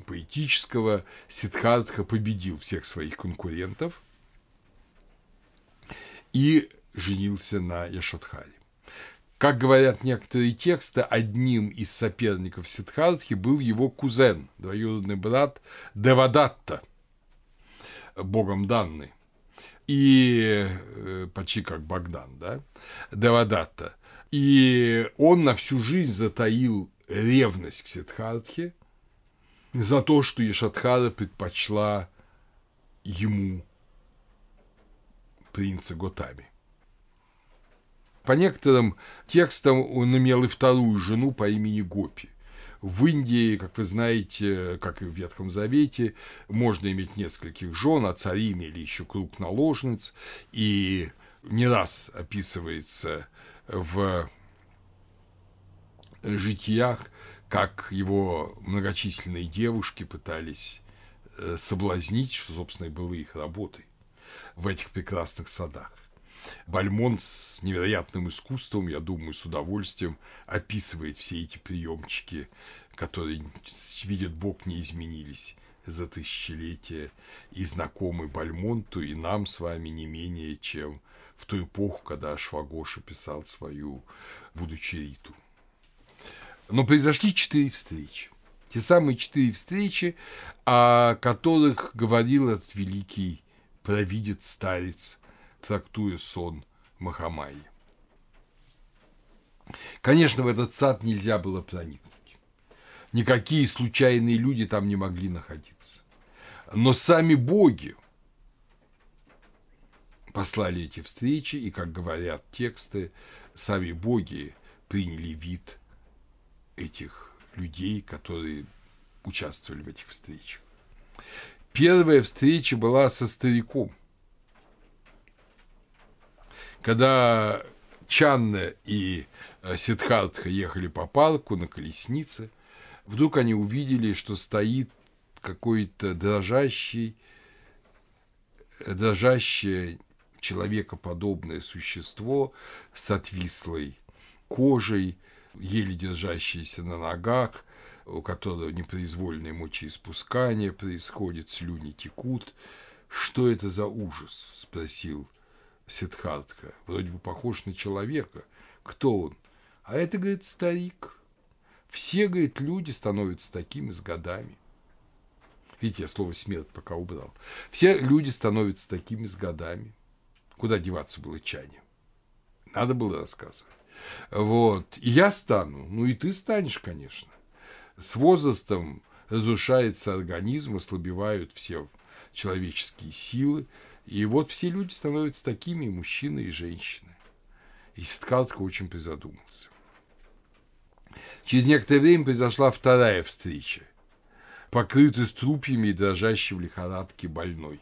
поэтического, Сиддхартха победил всех своих конкурентов и женился на Яшатхаре. Как говорят некоторые тексты, одним из соперников Сиддхартхи был его кузен, двоюродный брат Девадатта, богом данный, и э, почти как Богдан, да, Девадатта. И он на всю жизнь затаил ревность к Сиддхартхе за то, что Ешатхара предпочла ему принца Готами. По некоторым текстам он имел и вторую жену по имени Гопи. В Индии, как вы знаете, как и в Ветхом Завете, можно иметь нескольких жен, а цари имели еще круг наложниц, и не раз описывается в житиях, как его многочисленные девушки пытались э, соблазнить, что, собственно, и было их работой в этих прекрасных садах. Бальмон с невероятным искусством, я думаю, с удовольствием описывает все эти приемчики, которые, видит Бог, не изменились за тысячелетия и знакомы Бальмонту и нам с вами не менее, чем в ту эпоху, когда Швагоша писал свою «Будучи Риту». Но произошли четыре встречи. Те самые четыре встречи, о которых говорил этот великий провидец старец трактуя сон Махамайи. Конечно, в этот сад нельзя было проникнуть. Никакие случайные люди там не могли находиться. Но сами боги послали эти встречи, и, как говорят тексты, сами боги приняли вид этих людей, которые участвовали в этих встречах. Первая встреча была со стариком – когда Чанна и э, Сидхартха ехали по парку на колеснице, вдруг они увидели, что стоит какой-то дрожащий дрожащее человекоподобное существо с отвислой кожей, еле держащееся на ногах, у которого непроизвольное мочеиспускание происходит, слюни текут. «Что это за ужас?» – спросил Сидхартха. «Вроде бы похож на человека. Кто он?» «А это, говорит, старик. Все, говорит, люди становятся такими с годами». Видите, я слово «смерть» пока убрал. Все люди становятся такими с годами. Куда деваться было Чане? Надо было рассказывать. Вот. И я стану. Ну, и ты станешь, конечно. С возрастом разрушается организм, ослабевают все человеческие силы. И вот все люди становятся такими, и мужчины, и женщины. И Ситкалтка очень призадумался. Через некоторое время произошла вторая встреча. Покрытый струпьями и дрожащий в лихорадке больной.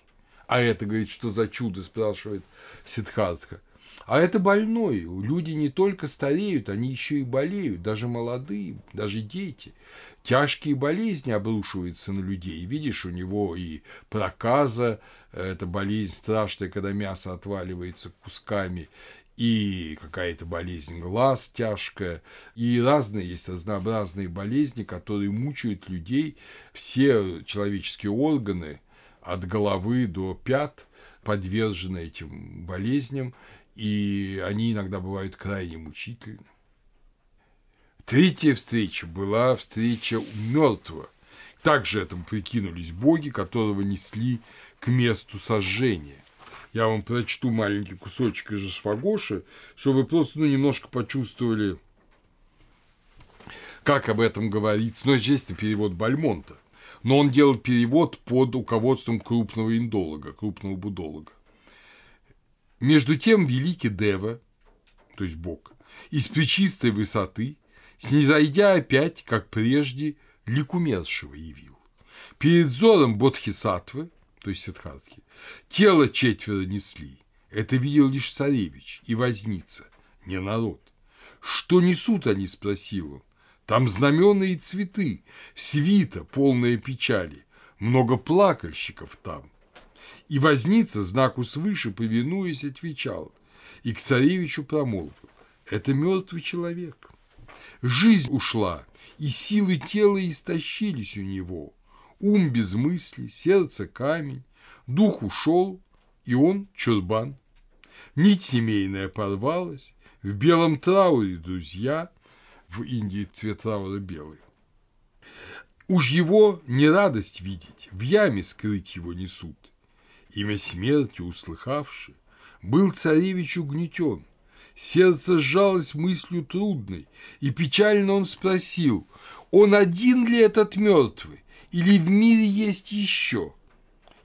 А это, говорит, что за чудо, спрашивает Сидхартха. А это больной. Люди не только стареют, они еще и болеют, даже молодые, даже дети. Тяжкие болезни обрушиваются на людей. Видишь, у него и проказа, это болезнь страшная, когда мясо отваливается кусками, и какая-то болезнь глаз тяжкая, и разные есть разнообразные болезни, которые мучают людей. Все человеческие органы от головы до пят подвержены этим болезням, и они иногда бывают крайне мучительны. Третья встреча была встреча у мертвого. Также этому прикинулись боги, которого несли к месту сожжения. Я вам прочту маленький кусочек из Шфагоши, чтобы вы просто ну, немножко почувствовали, как об этом говорится. Но ну, естественно, перевод Бальмонта. Но он делал перевод под руководством крупного индолога, крупного будолога. Между тем великий Дева, то есть Бог, из причистой высоты, снизойдя опять, как прежде, лик умершего явил. Перед взором Бодхисаттвы, то есть Сиддхартхи, тело четверо несли. Это видел лишь царевич и возница, не народ. Что несут они, спросил он. Там знамена и цветы, свита, полная печали, много плакальщиков там. И возница, знаку свыше, повинуясь, отвечал, и к царевичу промолвил, это мертвый человек. Жизнь ушла, и силы тела истощились у него. Ум без мысли, сердце камень, дух ушел, и он чурбан. Нить семейная порвалась, в белом трауре друзья, в Индии цвет траура белый. Уж его не радость видеть, в яме скрыть его несут имя смерти услыхавши, был царевич угнетен. Сердце сжалось мыслью трудной, и печально он спросил, он один ли этот мертвый, или в мире есть еще?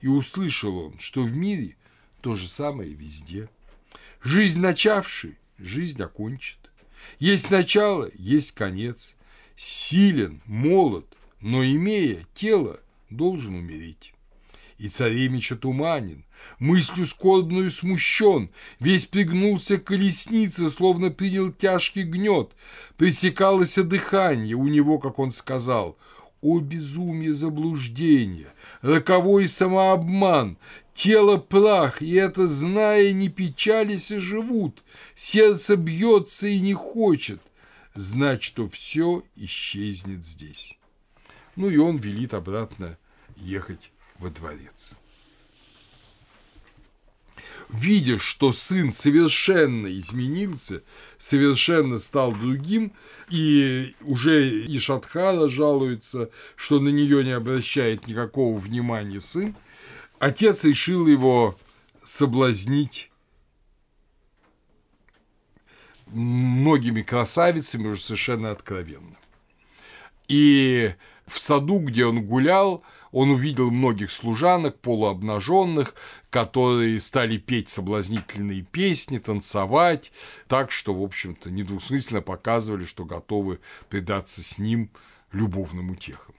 И услышал он, что в мире то же самое везде. Жизнь начавший, жизнь окончит. Есть начало, есть конец. Силен, молод, но имея тело, должен умереть и царевич отуманен, мыслью скорбную смущен, весь пригнулся к колеснице, словно принял тяжкий гнет, пресекалось дыхание у него, как он сказал, о безумие заблуждения, роковой самообман, тело прах, и это, зная, не печались и живут, сердце бьется и не хочет, знать, что все исчезнет здесь. Ну и он велит обратно ехать во дворец. Видя, что сын совершенно изменился, совершенно стал другим, и уже и Шатхара жалуется, что на нее не обращает никакого внимания сын, отец решил его соблазнить многими красавицами уже совершенно откровенно. И в саду, где он гулял, он увидел многих служанок полуобнаженных, которые стали петь соблазнительные песни, танцевать, так что, в общем-то, недвусмысленно показывали, что готовы предаться с ним любовным утехам.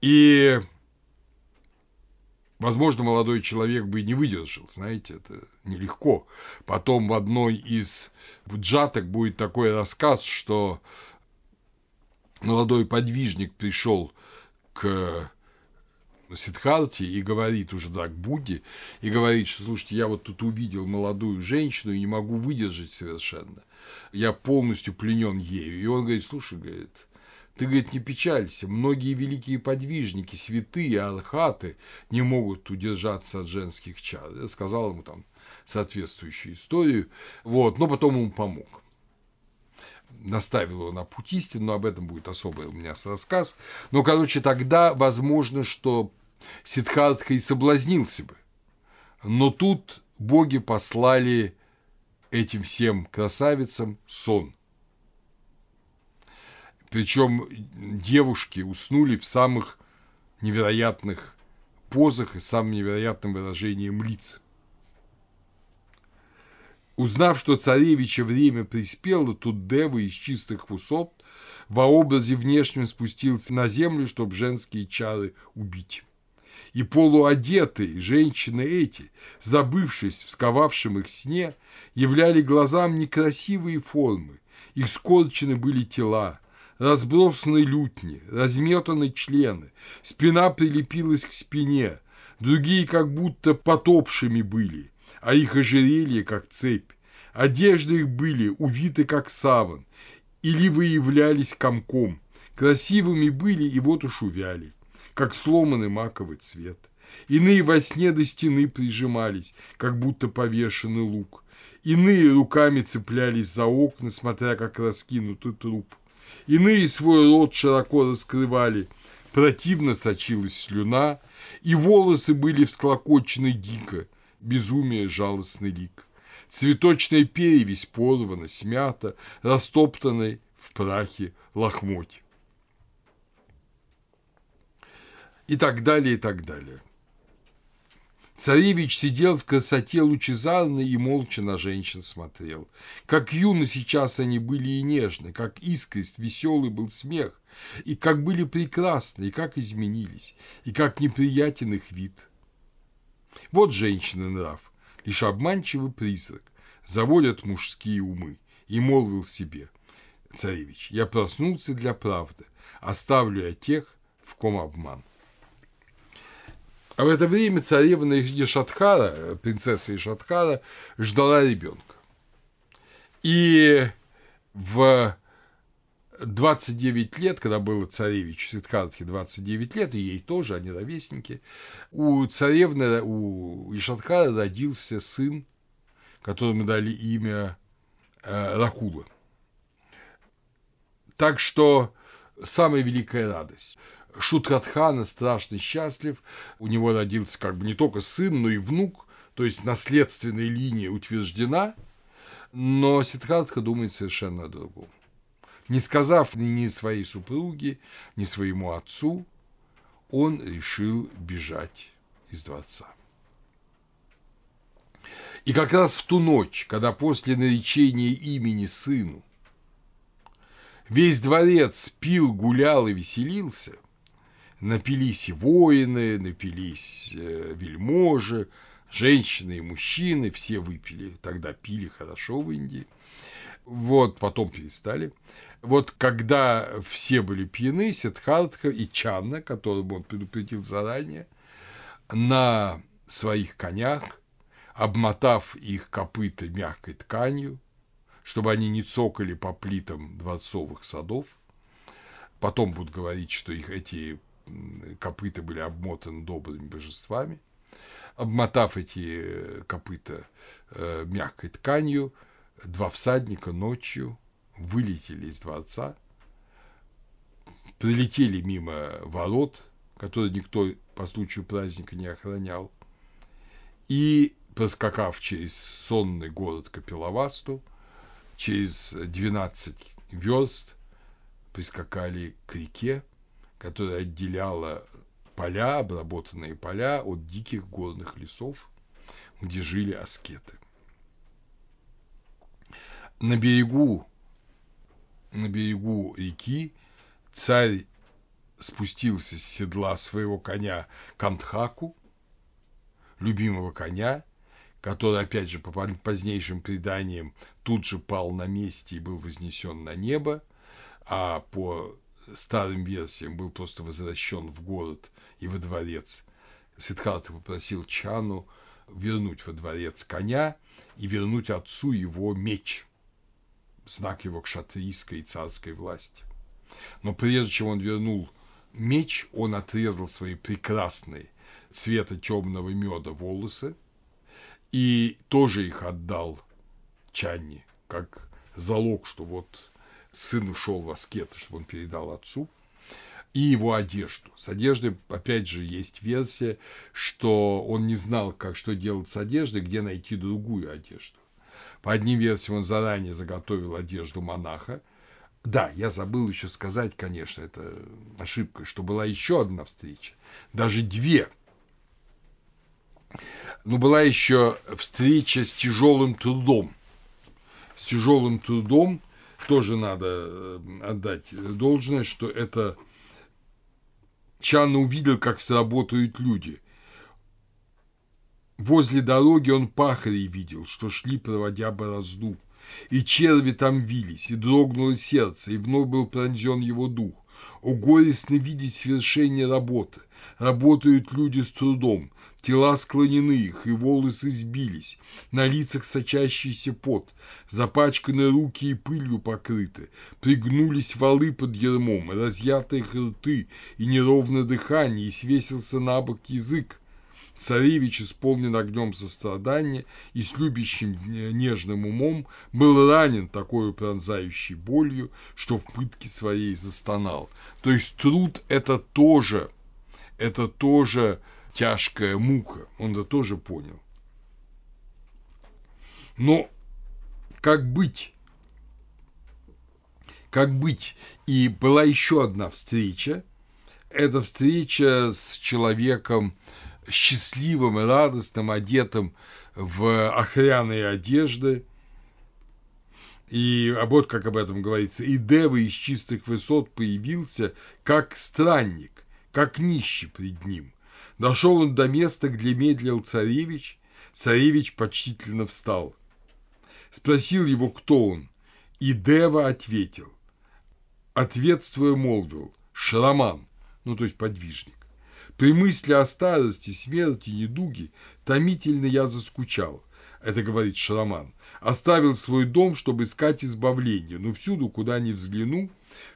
И, возможно, молодой человек бы и не выдержал, знаете, это нелегко. Потом в одной из джаток будет такой рассказ, что молодой подвижник пришел к Сидхарти и говорит уже так Будде, и говорит, что, слушайте, я вот тут увидел молодую женщину и не могу выдержать совершенно. Я полностью пленен ею. И он говорит, слушай, говорит, ты, говорит, не печалься, многие великие подвижники, святые, архаты не могут удержаться от женских чар. Я сказал ему там соответствующую историю, вот, но потом ему помог наставил его на путь истины, но об этом будет особый у меня рассказ. Но, короче, тогда возможно, что Сиддхартха и соблазнился бы. Но тут боги послали этим всем красавицам сон. Причем девушки уснули в самых невероятных позах и самым невероятным выражением лиц. Узнав, что царевича время приспело, тут Дева из чистых вусов во образе внешнем спустился на землю, чтобы женские чары убить. И полуодетые женщины эти, забывшись в сковавшем их сне, являли глазам некрасивые формы, их скорчены были тела, разбросаны лютни, разметаны члены, спина прилепилась к спине, другие как будто потопшими были, а их ожерелье, как цепь. Одежды их были увиты, как саван, или выявлялись комком. Красивыми были и вот уж увяли, как сломанный маковый цвет. Иные во сне до стены прижимались, как будто повешенный лук. Иные руками цеплялись за окна, смотря как раскинутый труп. Иные свой рот широко раскрывали, противно сочилась слюна, и волосы были всклокочены дико, безумие жалостный лик. Цветочная перевесь порвана, смята, растоптанной в прахе лохмоть. И так далее, и так далее. Царевич сидел в красоте лучезарной и молча на женщин смотрел. Как юно сейчас они были и нежны, как искрист, веселый был смех, и как были прекрасны, и как изменились, и как неприятен их вид – вот женщины нрав, лишь обманчивый призрак, заводят мужские умы, и молвил себе, царевич, я проснулся для правды, оставлю я тех, в ком обман. А в это время царевна Ешатхара, принцесса Ешатхара, ждала ребенка. И в 29 лет, когда было царевич Сидхартхе 29 лет, и ей тоже, они ровесники, у царевны, у Ишатхара родился сын, которому дали имя э, Рахула. Так что самая великая радость. Шутрадхана страшно счастлив, у него родился как бы не только сын, но и внук, то есть наследственная линия утверждена, но Сидхартха думает совершенно о другом. Не сказав ни своей супруге, ни своему отцу, он решил бежать из дворца. И как раз в ту ночь, когда после наречения имени сыну весь дворец пил, гулял и веселился, напились и воины, напились э, вельможи, женщины и мужчины, все выпили, тогда пили хорошо в Индии, вот, потом перестали – вот когда все были пьяны, Сиддхартха и Чанна, которого он предупредил заранее, на своих конях, обмотав их копыта мягкой тканью, чтобы они не цокали по плитам дворцовых садов. Потом будут говорить, что их эти копыта были обмотаны добрыми божествами. Обмотав эти копыта э, мягкой тканью, два всадника ночью вылетели из дворца, прилетели мимо ворот, которые никто по случаю праздника не охранял, и, проскакав через сонный город Капиловасту, через 12 верст прискакали к реке, которая отделяла поля, обработанные поля от диких горных лесов, где жили аскеты. На берегу на берегу реки царь спустился с седла своего коня Кантхаку, любимого коня, который, опять же, по позднейшим преданиям тут же пал на месте и был вознесен на небо, а по старым версиям был просто возвращен в город и во дворец. Сиддхарта попросил Чану вернуть во дворец коня и вернуть отцу его меч, знак его кшатрийской и царской власти. Но прежде чем он вернул меч, он отрезал свои прекрасные цвета темного меда волосы и тоже их отдал Чанни, как залог, что вот сын ушел в аскеты, чтобы он передал отцу, и его одежду. С одеждой, опять же, есть версия, что он не знал, как что делать с одеждой, где найти другую одежду. По одним версиям он заранее заготовил одежду монаха. Да, я забыл еще сказать, конечно, это ошибка, что была еще одна встреча, даже две. Но была еще встреча с тяжелым трудом. С тяжелым трудом тоже надо э, отдать должное, что это Чан увидел, как сработают люди. Возле дороги он пахарей видел, что шли, проводя борозду. И черви там вились, и дрогнуло сердце, и вновь был пронзен его дух. О, горестно видеть свершение работы. Работают люди с трудом, тела склонены их, и волосы сбились, на лицах сочащийся пот, запачканы руки и пылью покрыты, пригнулись валы под ермом, разъятые рты и неровное дыхание, и свесился на бок язык. Царевич, исполнен огнем сострадания и с любящим нежным умом, был ранен такой пронзающей болью, что в пытке своей застонал. То есть труд – это тоже, это тоже тяжкая мука, он это тоже понял. Но как быть? Как быть? И была еще одна встреча. Это встреча с человеком счастливым и радостным, одетым в охряные одежды. И а вот как об этом говорится, и Дева из чистых высот появился, как странник, как нищий пред ним. Дошел он до места, где медлил царевич. Царевич почтительно встал. Спросил его, кто он, и Дева ответил. Ответствуя, молвил, Шараман, ну то есть подвижник. При мысли о старости, смерти, недуге томительно я заскучал. Это говорит Шараман. Оставил свой дом, чтобы искать избавление, но всюду, куда ни взгляну,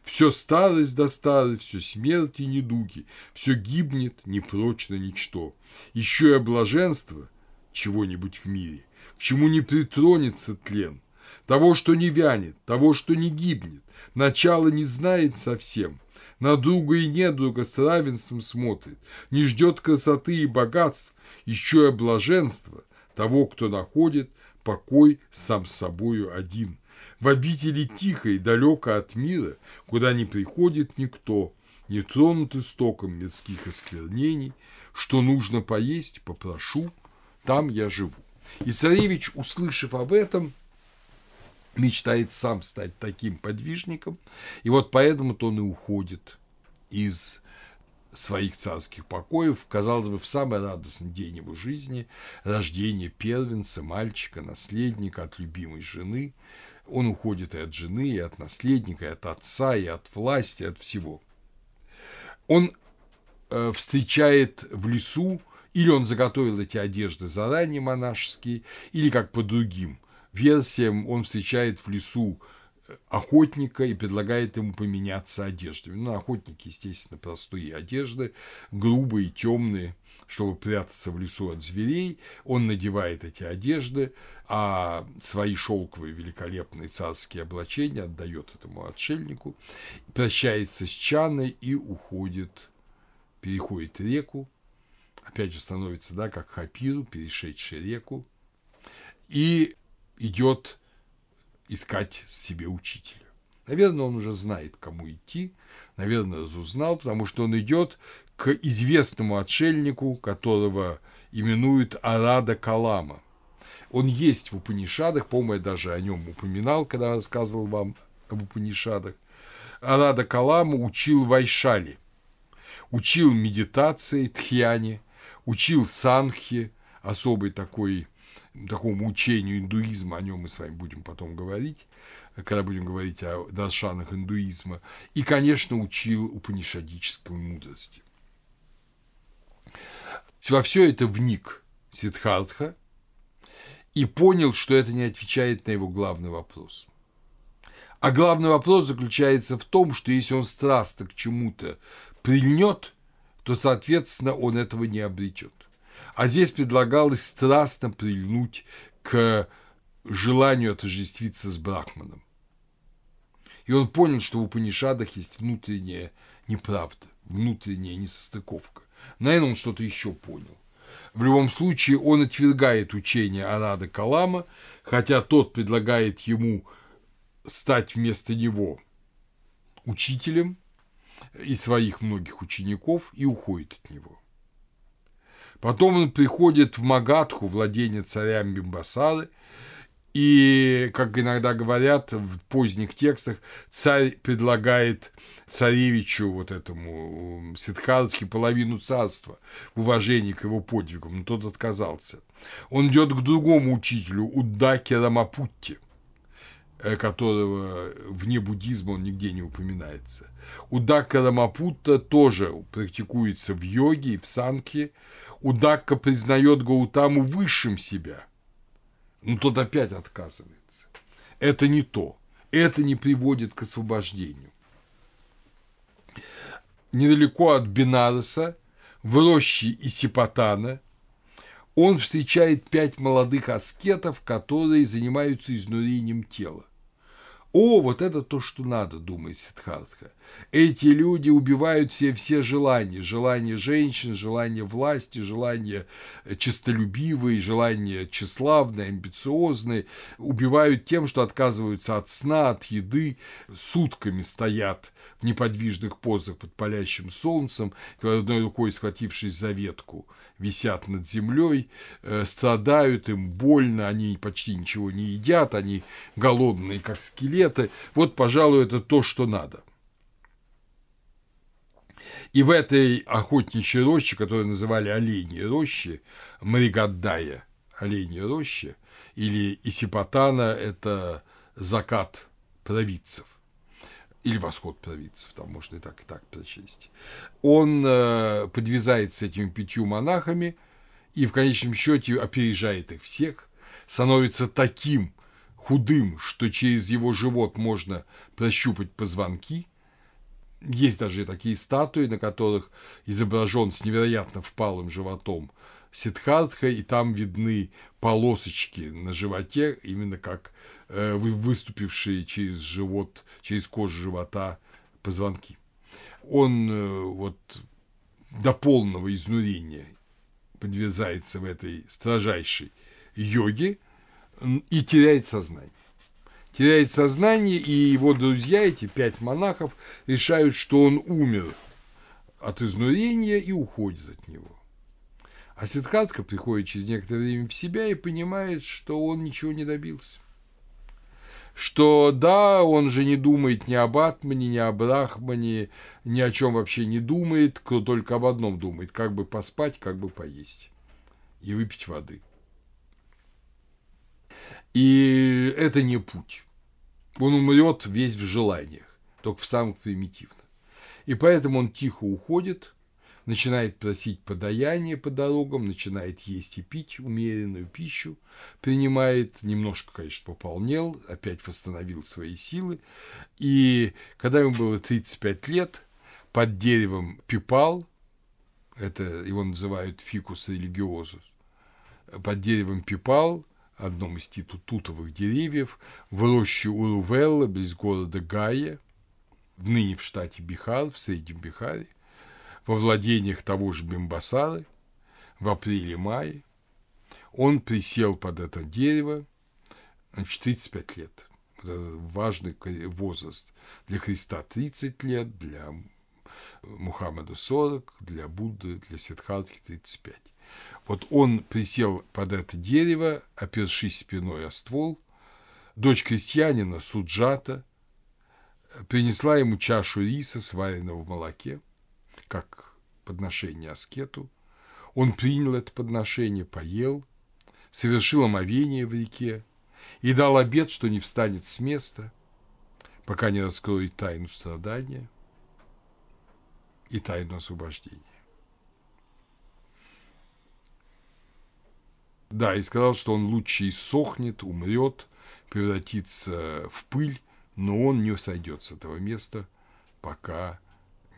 все старость до старость, все смерть и недуги, все гибнет, непрочно ничто. Еще и блаженство чего-нибудь в мире, к чему не притронется тлен, того, что не вянет, того, что не гибнет, начало не знает совсем, на друга и недруга с равенством смотрит, не ждет красоты и богатств, еще и блаженства, того, кто находит покой сам с собою один – в обители тихой, далеко от мира, куда не приходит никто, не тронут истоком мирских осквернений, что нужно поесть, попрошу, там я живу. И царевич, услышав об этом, мечтает сам стать таким подвижником, и вот поэтому-то он и уходит из своих царских покоев, казалось бы, в самый радостный день его жизни, рождение первенца, мальчика, наследника от любимой жены, он уходит и от жены, и от наследника, и от отца, и от власти, от всего. Он э, встречает в лесу, или он заготовил эти одежды заранее монашеские, или как по другим версиям он встречает в лесу э, охотника и предлагает ему поменяться одеждами. Ну, охотники, естественно, простые одежды, грубые, темные, чтобы прятаться в лесу от зверей. Он надевает эти одежды, а свои шелковые великолепные царские облачения отдает этому отшельнику, прощается с Чаной и уходит, переходит реку, опять же становится, да, как Хапиру, перешедший реку, и идет искать себе учителя. Наверное, он уже знает, кому идти, наверное, разузнал, потому что он идет к известному отшельнику, которого именуют Арада Калама. Он есть в Упанишадах, по-моему, я даже о нем упоминал, когда рассказывал вам об Упанишадах. Арада Калама учил Вайшали, учил медитации Тхьяне, учил Санхи, особой такой такому учению индуизма, о нем мы с вами будем потом говорить, когда будем говорить о даршанах индуизма, и, конечно, учил упанишадической мудрости. Во все это вник Сиддхартха и понял, что это не отвечает на его главный вопрос. А главный вопрос заключается в том, что если он страстно к чему-то прильнет, то, соответственно, он этого не обретет. А здесь предлагалось страстно прильнуть к желанию отождествиться с Брахманом. И он понял, что в Упанишадах есть внутренняя неправда, внутренняя несостыковка. Наверное, он что-то еще понял. В любом случае, он отвергает учение Арада Калама, хотя тот предлагает ему стать вместо него учителем и своих многих учеников и уходит от него. Потом он приходит в Магадху, владение царя Бимбасары, и, как иногда говорят в поздних текстах, царь предлагает царевичу, вот этому Сиддхартхе, половину царства в уважении к его подвигам, но тот отказался. Он идет к другому учителю, Уддаке Рамапутте, которого вне буддизма он нигде не упоминается. Удакка Рамапутта тоже практикуется в йоге и в санке. Удакка признает Гаутаму высшим себя – но тот опять отказывается. Это не то. Это не приводит к освобождению. Недалеко от Бенареса, в роще Исипатана, он встречает пять молодых аскетов, которые занимаются изнурением тела. О, вот это то, что надо, думает Сиддхартха. Эти люди убивают все все желания. Желание женщин, желание власти, желание честолюбивые, желание тщеславное, амбициозное. Убивают тем, что отказываются от сна, от еды, сутками стоят в неподвижных позах под палящим солнцем, одной рукой схватившись за ветку – висят над землей, э, страдают, им больно, они почти ничего не едят, они голодные, как скелеты. Вот, пожалуй, это то, что надо. И в этой охотничьей роще, которую называли оленьи рощи, Мригаддая, оленьи рощи, или Исипатана – это закат провидцев или восход провидцев, там можно и так, и так прочесть. Он э, подвязается с этими пятью монахами и в конечном счете опережает их всех, становится таким худым, что через его живот можно прощупать позвонки. Есть даже такие статуи, на которых изображен с невероятно впалым животом Сиддхартха, и там видны полосочки на животе, именно как выступившие через живот, через кожу живота позвонки. Он э, вот до полного изнурения подвязается в этой строжайшей йоге и теряет сознание. Теряет сознание, и его друзья, эти пять монахов, решают, что он умер от изнурения и уходит от него. А Сидхатка приходит через некоторое время в себя и понимает, что он ничего не добился что да, он же не думает ни об Атмане, ни о Брахмане, ни о чем вообще не думает, кто только об одном думает, как бы поспать, как бы поесть и выпить воды. И это не путь. Он умрет весь в желаниях, только в самых примитивных. И поэтому он тихо уходит – начинает просить подаяние по дорогам, начинает есть и пить умеренную пищу, принимает, немножко, конечно, пополнел, опять восстановил свои силы. И когда ему было 35 лет, под деревом пипал, это его называют фикус религиозус, под деревом пипал, одном из тутовых деревьев, в роще Урувелла, близ города Гая, в ныне в штате Бихар, в Среднем Бихаре, во владениях того же Бимбасары в апреле-мае. Он присел под это дерево, значит, 35 лет. важный возраст. Для Христа 30 лет, для Мухаммада 40, для Будды, для Сиддхартхи 35. Вот он присел под это дерево, опершись спиной о ствол. Дочь крестьянина Суджата принесла ему чашу риса, сваренного в молоке как подношение аскету. Он принял это подношение, поел, совершил омовение в реке и дал обет, что не встанет с места, пока не раскроет тайну страдания и тайну освобождения. Да, и сказал, что он лучше иссохнет, умрет, превратится в пыль, но он не сойдет с этого места, пока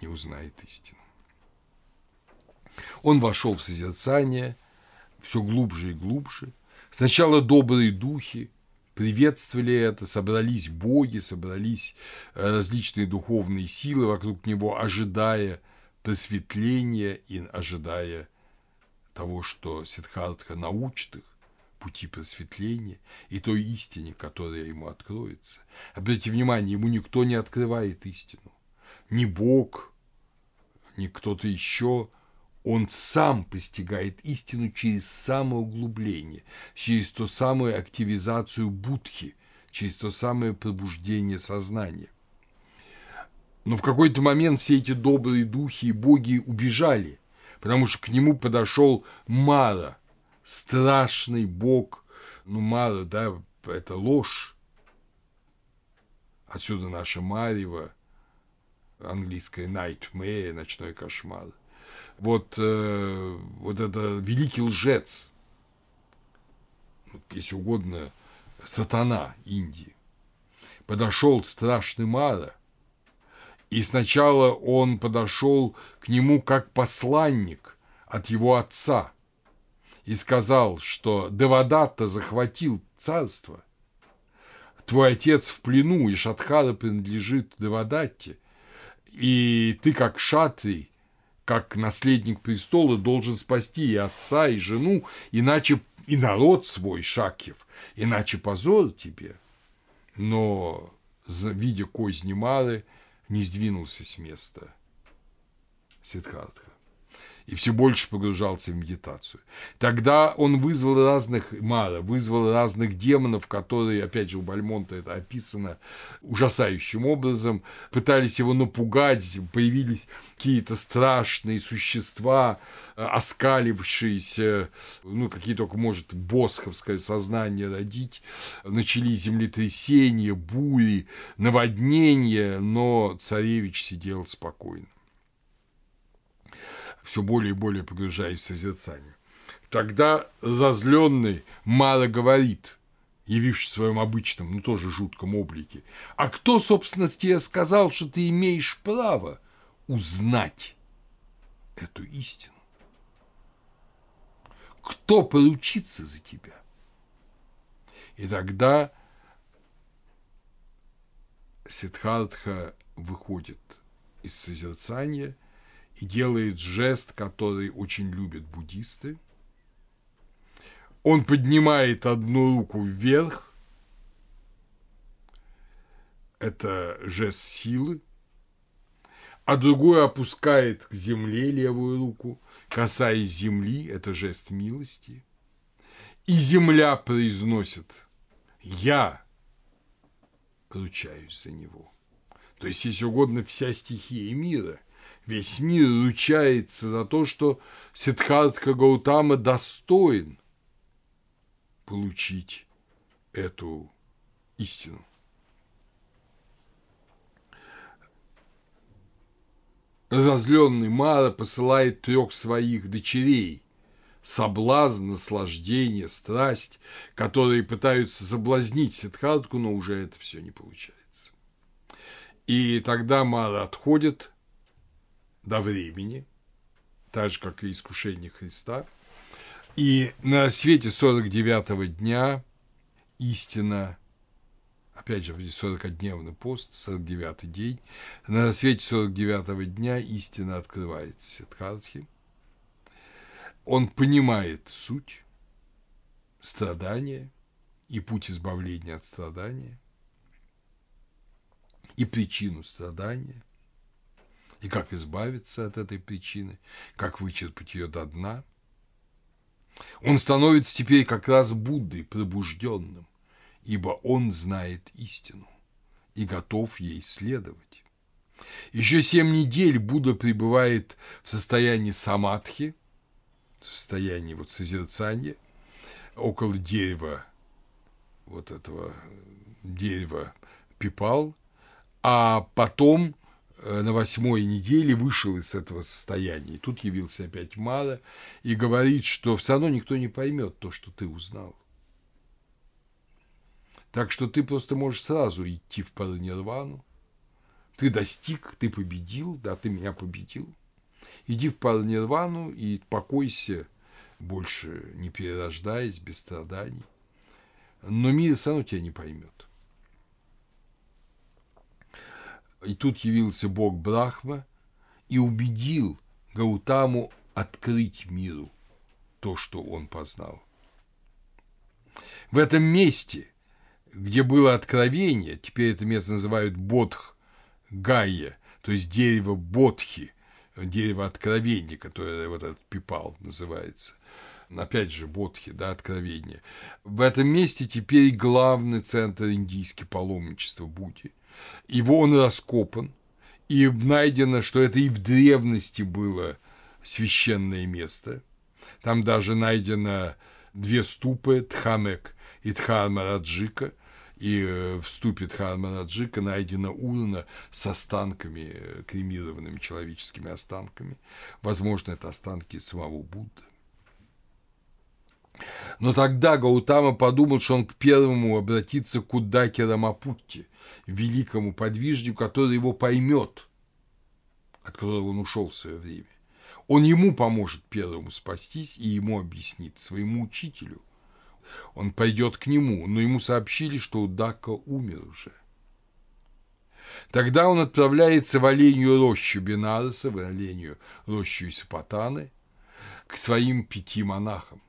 не узнает истину. Он вошел в созерцание все глубже и глубже. Сначала добрые духи приветствовали это, собрались боги, собрались э, различные духовные силы вокруг него, ожидая просветления и ожидая того, что Сиддхартха научит их пути просветления и той истине, которая ему откроется. Обратите внимание, ему никто не открывает истину. Ни Бог, ни кто-то еще. Он сам постигает истину через самоуглубление, через ту самую активизацию будхи, через то самое пробуждение сознания. Но в какой-то момент все эти добрые духи и боги убежали – потому что к нему подошел Мара, страшный бог. Ну, Мара, да, это ложь. Отсюда наша Марева, английская nightmare, ночной кошмар. Вот, э, вот это великий лжец, если угодно, сатана Индии. Подошел страшный Мара и сначала он подошел к нему как посланник от его отца и сказал, что Девадатта захватил царство. Твой отец в плену, и Шатхара принадлежит Девадатте, и ты как шатри, как наследник престола должен спасти и отца, и жену, иначе и народ свой, Шакьев, иначе позор тебе. Но, видя козни Мары, не сдвинулся с места Сиддхартха и все больше погружался в медитацию. Тогда он вызвал разных Мара, вызвал разных демонов, которые, опять же, у Бальмонта это описано ужасающим образом, пытались его напугать, появились какие-то страшные существа, э, оскалившиеся, ну, какие только может босховское сознание родить, начались землетрясения, бури, наводнения, но царевич сидел спокойно все более и более погружаясь в созерцание. Тогда зазленный мало говорит, явившись в своем обычном, ну тоже жутком облике. А кто, собственно, тебе сказал, что ты имеешь право узнать эту истину? Кто поручится за тебя? И тогда Сиддхартха выходит из созерцания – и делает жест, который очень любят буддисты. Он поднимает одну руку вверх, это жест силы, а другую опускает к земле левую руку, касаясь земли, это жест милости. И земля произносит «Я ручаюсь за него». То есть, если угодно, вся стихия мира – Весь мир ручается за то, что Сиддхартха Гаутама достоин получить эту истину. Разозленный Мара посылает трех своих дочерей – соблазн, наслаждение, страсть, которые пытаются соблазнить Сиддхартку, но уже это все не получается. И тогда Мара отходит – до времени, так же, как и искушение Христа. И на свете 49-го дня истина, опять же, 40-дневный пост, 49-й день, на свете 49-го дня истина открывается Сиддхартхи. Он понимает суть страдания и путь избавления от страдания, и причину страдания, и как избавиться от этой причины, как вычерпать ее до дна. Он становится теперь как раз Буддой пробужденным, ибо он знает истину и готов ей следовать. Еще семь недель Будда пребывает в состоянии самадхи, в состоянии вот созерцания около дерева, вот этого дерева пипал, а потом на восьмой неделе вышел из этого состояния. И тут явился опять Мара и говорит, что все равно никто не поймет то, что ты узнал. Так что ты просто можешь сразу идти в паранирвану. Ты достиг, ты победил, да, ты меня победил. Иди в паранирвану и покойся, больше не перерождаясь, без страданий. Но мир все равно тебя не поймет. И тут явился бог Брахма и убедил Гаутаму открыть миру то, что он познал. В этом месте, где было откровение, теперь это место называют Бодх Гайя, то есть дерево Бодхи, дерево откровения, которое вот этот пипал называется. Опять же, Бодхи, да, откровение. В этом месте теперь главный центр индийский паломничества Будди. Его он раскопан, и найдено, что это и в древности было священное место. Там даже найдено две ступы Тхамек и Тхармараджика, и э, в ступе Тхармараджика найдена урна с останками, э, кремированными человеческими останками. Возможно, это останки самого Будды. Но тогда Гаутама подумал, что он к первому обратится к Удаке Рамапутти, великому подвижнику, который его поймет, от которого он ушел в свое время. Он ему поможет первому спастись и ему объяснит, своему учителю. Он пойдет к нему, но ему сообщили, что Удака умер уже. Тогда он отправляется в оленью рощу Бенареса, в оленью рощу Исапатаны, к своим пяти монахам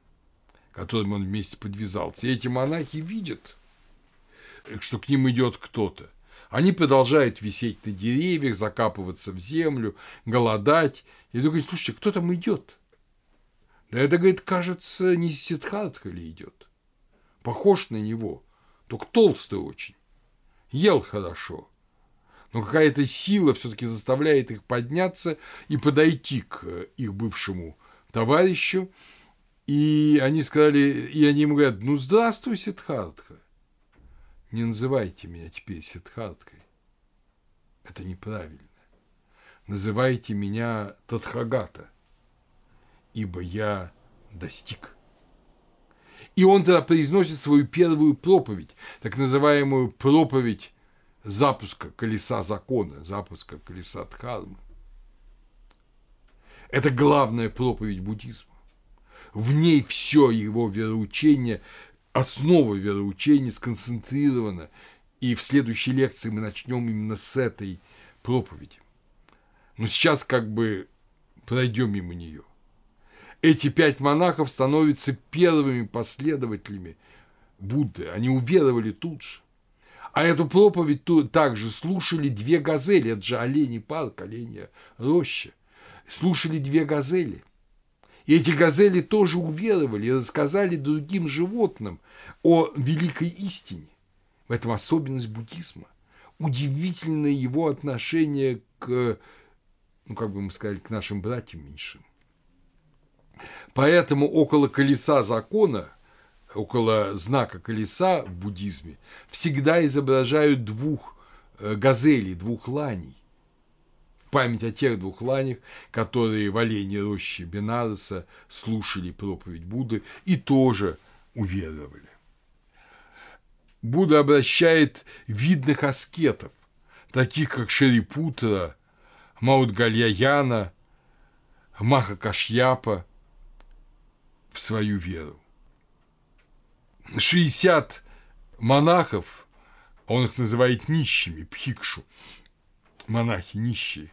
которым он вместе подвязался. И эти монахи видят, что к ним идет кто-то. Они продолжают висеть на деревьях, закапываться в землю, голодать. И говорит, слушайте, кто там идет? Да это, говорит, кажется, не Сидхартха ли идет. Похож на него, только толстый очень. Ел хорошо. Но какая-то сила все-таки заставляет их подняться и подойти к их бывшему товарищу и они сказали, и они ему говорят, ну здравствуй, Сидхартха. Не называйте меня теперь Сидхарткой. Это неправильно. Называйте меня Тадхагата, ибо я достиг. И он тогда произносит свою первую проповедь, так называемую проповедь запуска колеса закона, запуска колеса Дхармы. Это главная проповедь буддизма в ней все его вероучение, основа вероучения сконцентрирована. И в следующей лекции мы начнем именно с этой проповеди. Но сейчас как бы пройдем мимо нее. Эти пять монахов становятся первыми последователями Будды. Они уверовали тут же. А эту проповедь также слушали две газели. Это же оленей парк, оленья роща. Слушали две газели. И эти газели тоже уверовали и рассказали другим животным о великой истине. В этом особенность буддизма. Удивительное его отношение к, ну, как бы мы сказали, к нашим братьям меньшим. Поэтому около колеса закона, около знака колеса в буддизме всегда изображают двух э, газелей, двух ланей память о тех двух ланях, которые в олене рощи Бенареса слушали проповедь Будды и тоже уверовали. Будда обращает видных аскетов, таких как Шерипутра, Маудгальяяна, Махакашьяпа, в свою веру. 60 монахов, он их называет нищими, пхикшу, монахи нищие,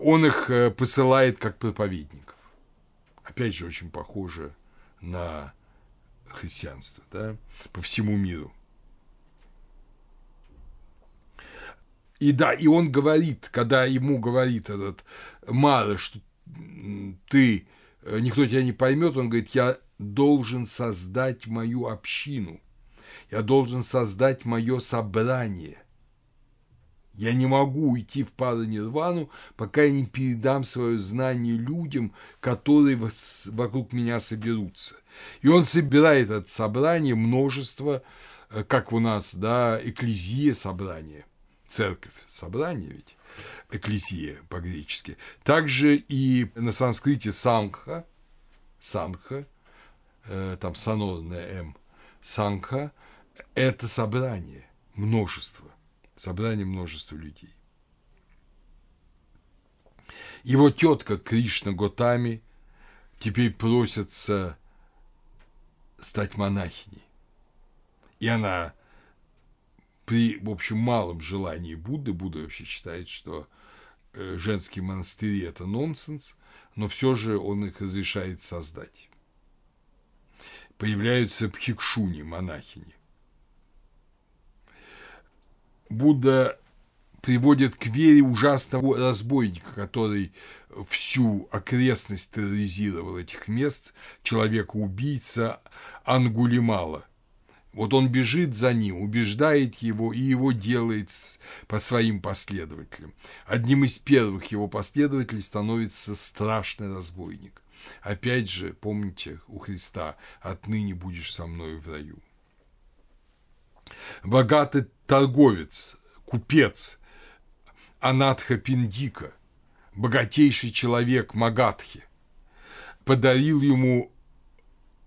он их э, посылает как проповедников. Опять же, очень похоже на христианство, да, по всему миру. И да, и он говорит, когда ему говорит этот Мара, что ты, э, никто тебя не поймет, он говорит, я должен создать мою общину, я должен создать мое собрание. Я не могу уйти в паранирвану, пока я не передам свое знание людям, которые вокруг меня соберутся. И он собирает от собрания множество, э, как у нас, да, экклезия собрание, церковь, собрание ведь, экклезия по-гречески. Также и на санскрите сангха, сангха, э, там сонорная М, сангха – это собрание, множество, собрание множества людей. Его тетка Кришна Готами теперь просится стать монахиней. И она при, в общем, малом желании Будды, Будда вообще считает, что э, женские монастыри – это нонсенс, но все же он их разрешает создать. Появляются пхикшуни, монахини. Будда приводит к вере ужасного разбойника, который всю окрестность терроризировал этих мест, человека-убийца Ангулимала. Вот он бежит за ним, убеждает его и его делает по своим последователям. Одним из первых его последователей становится страшный разбойник. Опять же, помните у Христа «Отныне будешь со мною в раю». Богатый торговец, купец Анатха Пиндика, богатейший человек Магадхи, подарил ему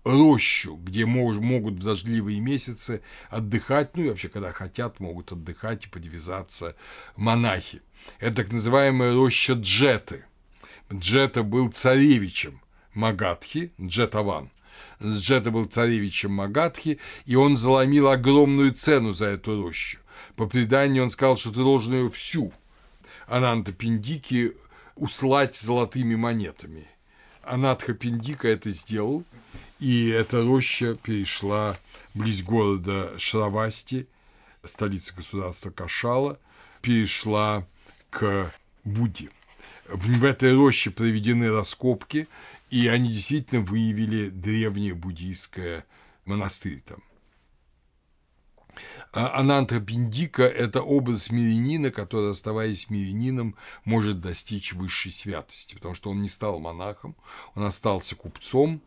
рощу, где мож, могут в дождливые месяцы отдыхать, ну и вообще, когда хотят, могут отдыхать и подвязаться монахи. Это так называемая роща Джеты. Джета был царевичем Магадхи, Джетаван. Джета был царевичем Магадхи, и он заломил огромную цену за эту рощу. По преданию он сказал, что ты должен ее всю, Ананта Пиндики, услать золотыми монетами. Анатха Пиндика это сделал, и эта роща перешла близ города Шравасти, столицы государства Кашала, перешла к Будде. В этой роще проведены раскопки, и они действительно выявили древнее буддийское монастырь там. А Ананта Пиндика – это образ мирянина, который, оставаясь мирянином, может достичь высшей святости, потому что он не стал монахом, он остался купцом,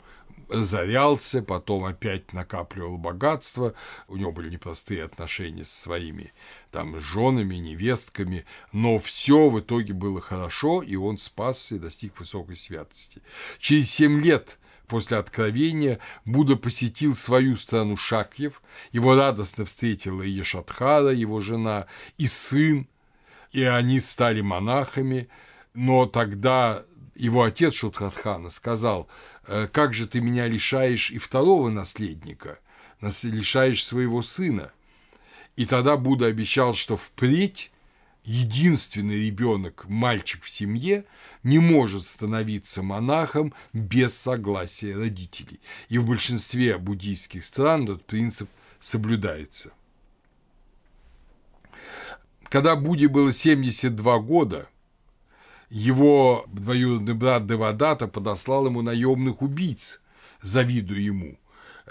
разорялся, потом опять накапливал богатство, у него были непростые отношения со своими там женами, невестками, но все в итоге было хорошо, и он спасся и достиг высокой святости. Через семь лет после откровения Будда посетил свою страну Шакьев, его радостно встретила и Ешатхара, его жена, и сын, и они стали монахами, но тогда его отец Шутхатхана сказал, «Э, как же ты меня лишаешь и второго наследника, лишаешь своего сына. И тогда Будда обещал, что впредь единственный ребенок, мальчик в семье, не может становиться монахом без согласия родителей. И в большинстве буддийских стран этот принцип соблюдается. Когда Будде было 72 года, его двоюродный брат Девадата подослал ему наемных убийц, завидуя ему,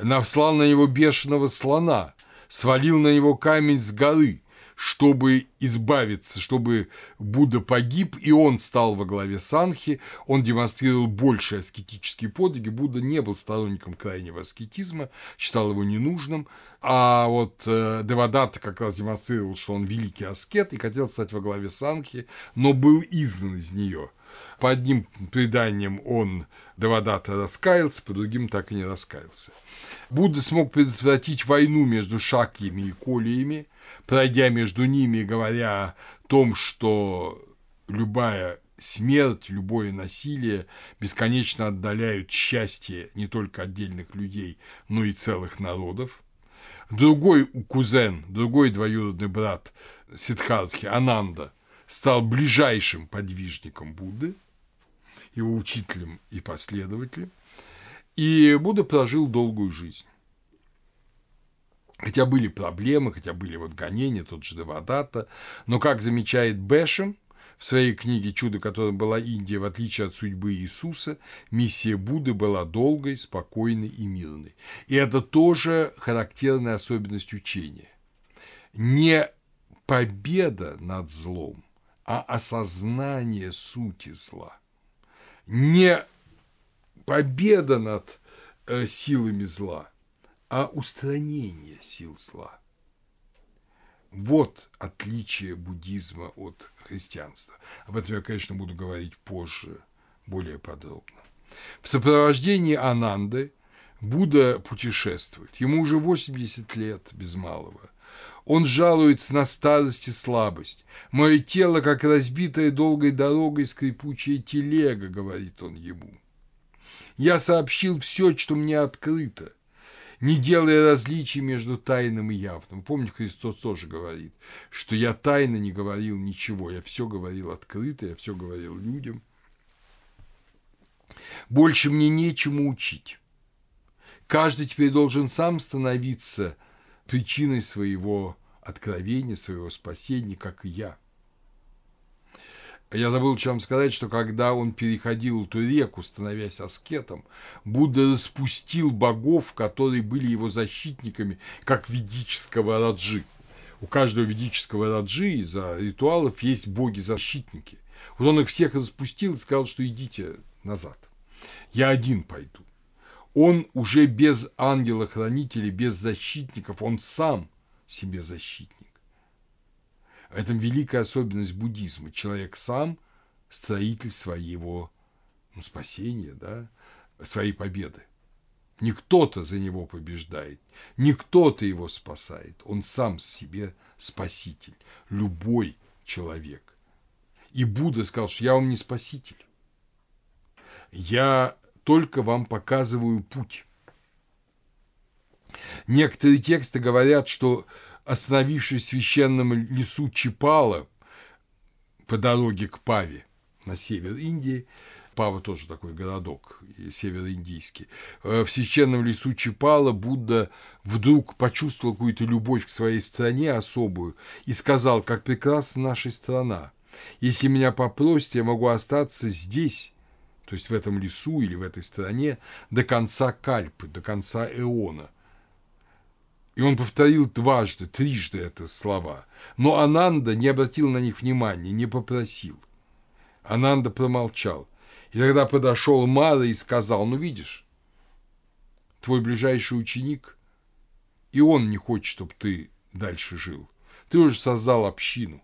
наслал на него бешеного слона, свалил на него камень с горы, чтобы избавиться, чтобы Будда погиб, и он стал во главе Санхи, он демонстрировал больше аскетические подвиги, Будда не был сторонником крайнего аскетизма, считал его ненужным, а вот э, Девадатта как раз демонстрировал, что он великий аскет и хотел стать во главе Санхи, но был изгнан из нее. По одним преданиям он Девадата раскаялся, по другим так и не раскаялся. Будда смог предотвратить войну между шакьями и колиями, пройдя между ними говоря о том, что любая смерть, любое насилие бесконечно отдаляют счастье не только отдельных людей, но и целых народов. Другой кузен, другой двоюродный брат Сиддхартхи, Ананда, стал ближайшим подвижником Будды, его учителем и последователем, и Будда прожил долгую жизнь. Хотя были проблемы, хотя были вот гонения, тот же Девадата, но, как замечает Бэшем в своей книге «Чудо, которым была Индия, в отличие от судьбы Иисуса, миссия Будды была долгой, спокойной и мирной». И это тоже характерная особенность учения. Не победа над злом, а осознание сути зла. Не победа над э, силами зла, а устранение сил зла. Вот отличие буддизма от христианства. Об этом я, конечно, буду говорить позже, более подробно. В сопровождении Ананды Будда путешествует. Ему уже 80 лет без малого. Он жалуется на старость и слабость. «Мое тело, как разбитая долгой дорогой скрипучая телега», — говорит он ему. «Я сообщил все, что мне открыто не делая различий между тайным и явным. Помните, Христос тоже говорит, что я тайно не говорил ничего, я все говорил открыто, я все говорил людям. Больше мне нечему учить. Каждый теперь должен сам становиться причиной своего откровения, своего спасения, как и я – я забыл чем сказать, что когда он переходил эту реку, становясь аскетом, Будда распустил богов, которые были его защитниками, как ведического раджи. У каждого ведического раджи из-за ритуалов есть боги-защитники. Вот он их всех распустил и сказал, что идите назад. Я один пойду. Он уже без ангела-хранителей, без защитников, он сам себе защитник. Это великая особенность буддизма. Человек сам строитель своего ну, спасения, да, своей победы. Не кто-то за него побеждает, не кто-то его спасает. Он сам себе спаситель, любой человек. И Будда сказал, что я вам не спаситель. Я только вам показываю путь. Некоторые тексты говорят, что остановившись в священном лесу Чипала по дороге к Паве на север Индии, Пава тоже такой городок североиндийский. Э, в священном лесу Чипала Будда вдруг почувствовал какую-то любовь к своей стране особую и сказал, как прекрасна наша страна. Если меня попросят, я могу остаться здесь, то есть в этом лесу или в этой стране, до конца Кальпы, до конца Эона. И он повторил дважды, трижды это слова. Но Ананда не обратил на них внимания, не попросил. Ананда промолчал. И тогда подошел Мара и сказал, ну видишь, твой ближайший ученик, и он не хочет, чтобы ты дальше жил. Ты уже создал общину.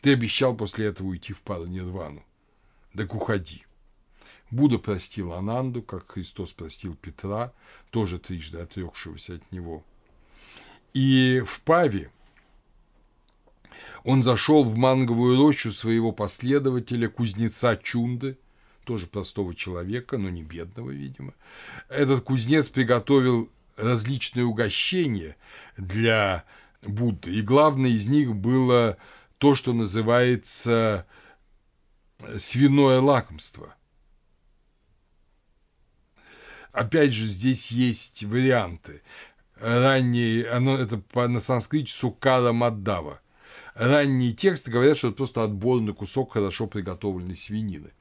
Ты обещал после этого уйти в пару Нирвану. Так уходи. Будда простил Ананду, как Христос простил Петра, тоже трижды отрекшегося от него. И в Паве он зашел в манговую рощу своего последователя, кузнеца Чунды, тоже простого человека, но не бедного, видимо. Этот кузнец приготовил различные угощения для Будды, и главное из них было то, что называется свиное лакомство – Опять же, здесь есть варианты. Ранние, оно это на санскрите сукара маддава. Ранние тексты говорят, что это просто отборный кусок хорошо приготовленной свинины.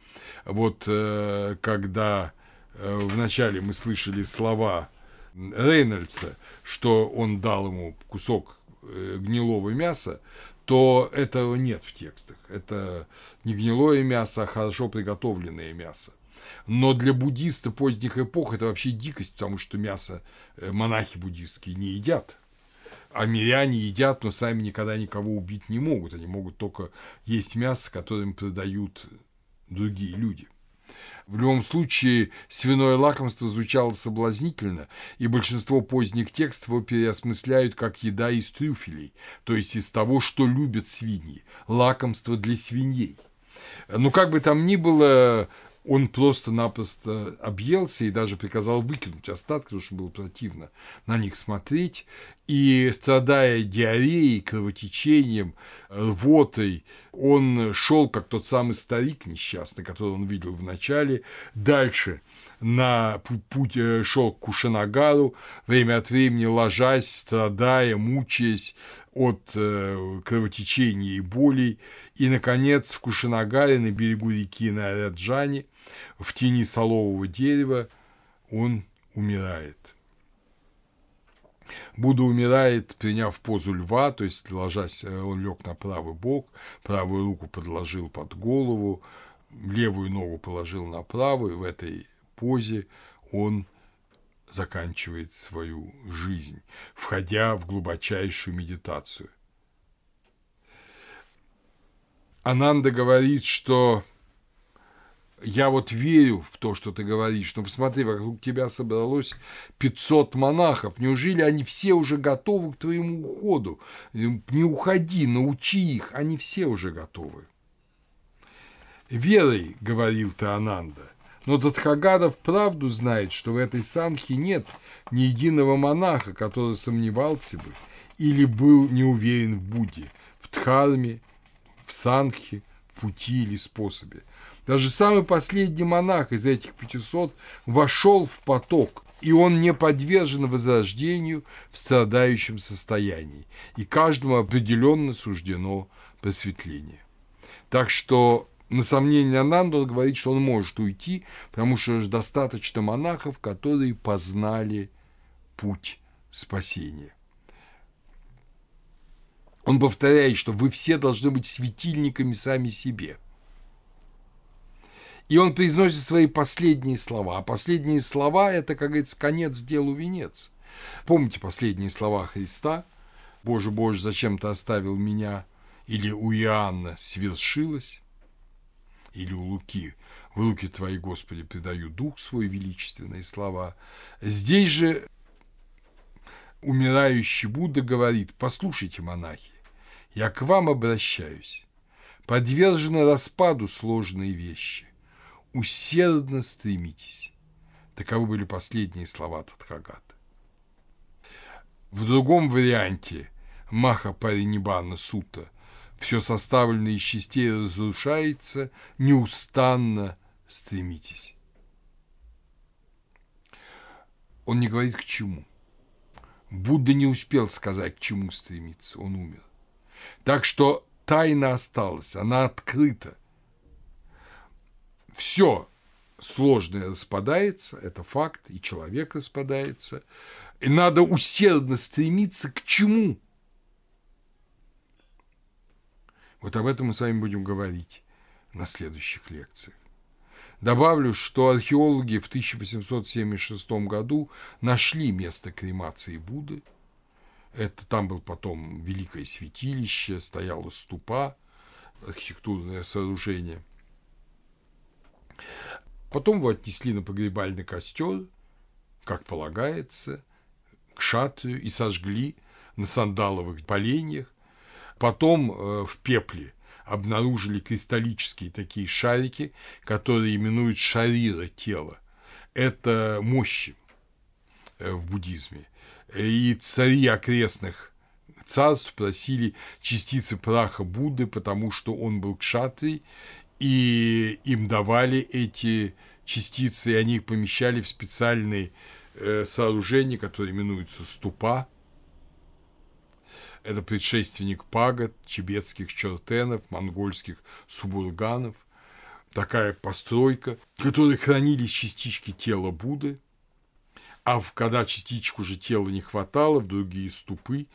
Вот э, когда э, вначале мы слышали слова Рейнольдса, что он дал ему кусок э, гнилого мяса, то этого нет в текстах. Это не гнилое мясо, а хорошо приготовленное мясо. Но для буддиста поздних эпох это вообще дикость, потому что мясо э, монахи буддистские не едят. А миряне едят, но сами никогда никого убить не могут. Они могут только есть мясо, которое им продают другие люди. В любом случае, свиное лакомство звучало соблазнительно, и большинство поздних текстов его переосмысляют как еда из трюфелей, то есть из того, что любят свиньи, лакомство для свиней. Ну, как бы там ни было, он просто-напросто объелся и даже приказал выкинуть остатки, потому что было противно на них смотреть. И страдая диареей, кровотечением, рвотой, он шел, как тот самый старик несчастный, которого он видел в начале, дальше на путь э, шел к Кушанагару, время от времени ложась, страдая, мучаясь от э, кровотечения и болей, и, наконец, в Кушанагаре на берегу реки Нараджане в тени солового дерева он умирает. Будда умирает, приняв позу льва, то есть ложась, э, он лег на правый бок, правую руку подложил под голову, левую ногу положил на правую, в этой позе он заканчивает свою жизнь, входя в глубочайшую медитацию. Ананда говорит, что я вот верю в то, что ты говоришь, но посмотри, вокруг тебя собралось 500 монахов. Неужели они все уже готовы к твоему уходу? Не уходи, научи их, они все уже готовы. Верой, говорил ты Ананда, но Датхагада вправду знает, что в этой санхе нет ни единого монаха, который сомневался бы или был не уверен в Будде, в Дхарме, в санхе, в пути или способе. Даже самый последний монах из этих 500 вошел в поток, и он не подвержен возрождению в страдающем состоянии, и каждому определенно суждено просветление. Так что на сомнение Ананду говорит, что он может уйти, потому что достаточно монахов, которые познали путь спасения. Он повторяет, что вы все должны быть светильниками сами себе. И он произносит свои последние слова. А последние слова – это, как говорится, конец делу венец. Помните последние слова Христа? «Боже, Боже, зачем ты оставил меня?» Или у Иоанна «свершилось?» или у Луки «В руки Твои, Господи, предаю Дух свой» величественные слова. Здесь же умирающий Будда говорит «Послушайте, монахи, я к вам обращаюсь. Подвержены распаду сложные вещи. Усердно стремитесь». Таковы были последние слова Тадхагата. В другом варианте Маха Паринибана Сута – все составленное из частей разрушается, неустанно стремитесь. Он не говорит к чему. Будда не успел сказать, к чему стремиться, он умер. Так что тайна осталась, она открыта. Все сложное распадается, это факт, и человек распадается. И надо усердно стремиться к чему – Вот об этом мы с вами будем говорить на следующих лекциях. Добавлю, что археологи в 1876 году нашли место кремации Будды. Это там был потом великое святилище, стояла ступа, архитектурное сооружение. Потом его отнесли на погребальный костер, как полагается, к шатрию и сожгли на сандаловых поленьях, Потом э, в пепле обнаружили кристаллические такие шарики, которые именуют шарира тела. Это мощи э, в буддизме. И цари окрестных царств просили частицы праха Будды, потому что он был кшатрий, и им давали эти частицы, и они их помещали в специальные э, сооружения, которые именуются ступа, это предшественник пагод, чебетских чертенов, монгольских субурганов. Такая постройка, в которой хранились частички тела Будды, а в, когда частичку же тела не хватало, в другие ступы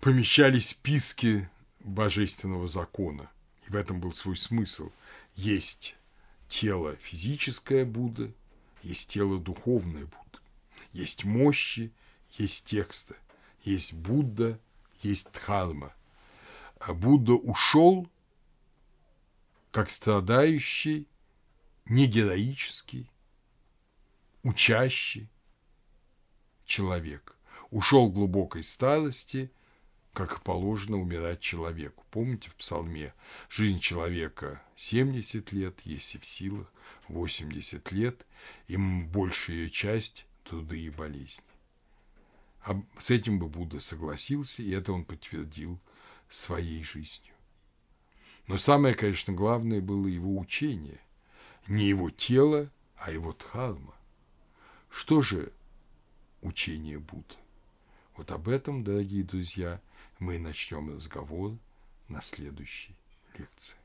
помещались списки божественного закона. И в этом был свой смысл. Есть тело физическое Будды, есть тело духовное Будды, есть мощи, есть тексты, есть Будда, есть дхарма. А Будда ушел как страдающий, не героический, учащий человек. Ушел глубокой старости, как положено умирать человеку. Помните в псалме, жизнь человека 70 лет, если в силах 80 лет, им большая часть – труды и болезни. А с этим бы Будда согласился, и это он подтвердил своей жизнью. Но самое, конечно, главное было его учение. Не его тело, а его дхарма. Что же учение Будды? Вот об этом, дорогие друзья, мы начнем разговор на следующей лекции.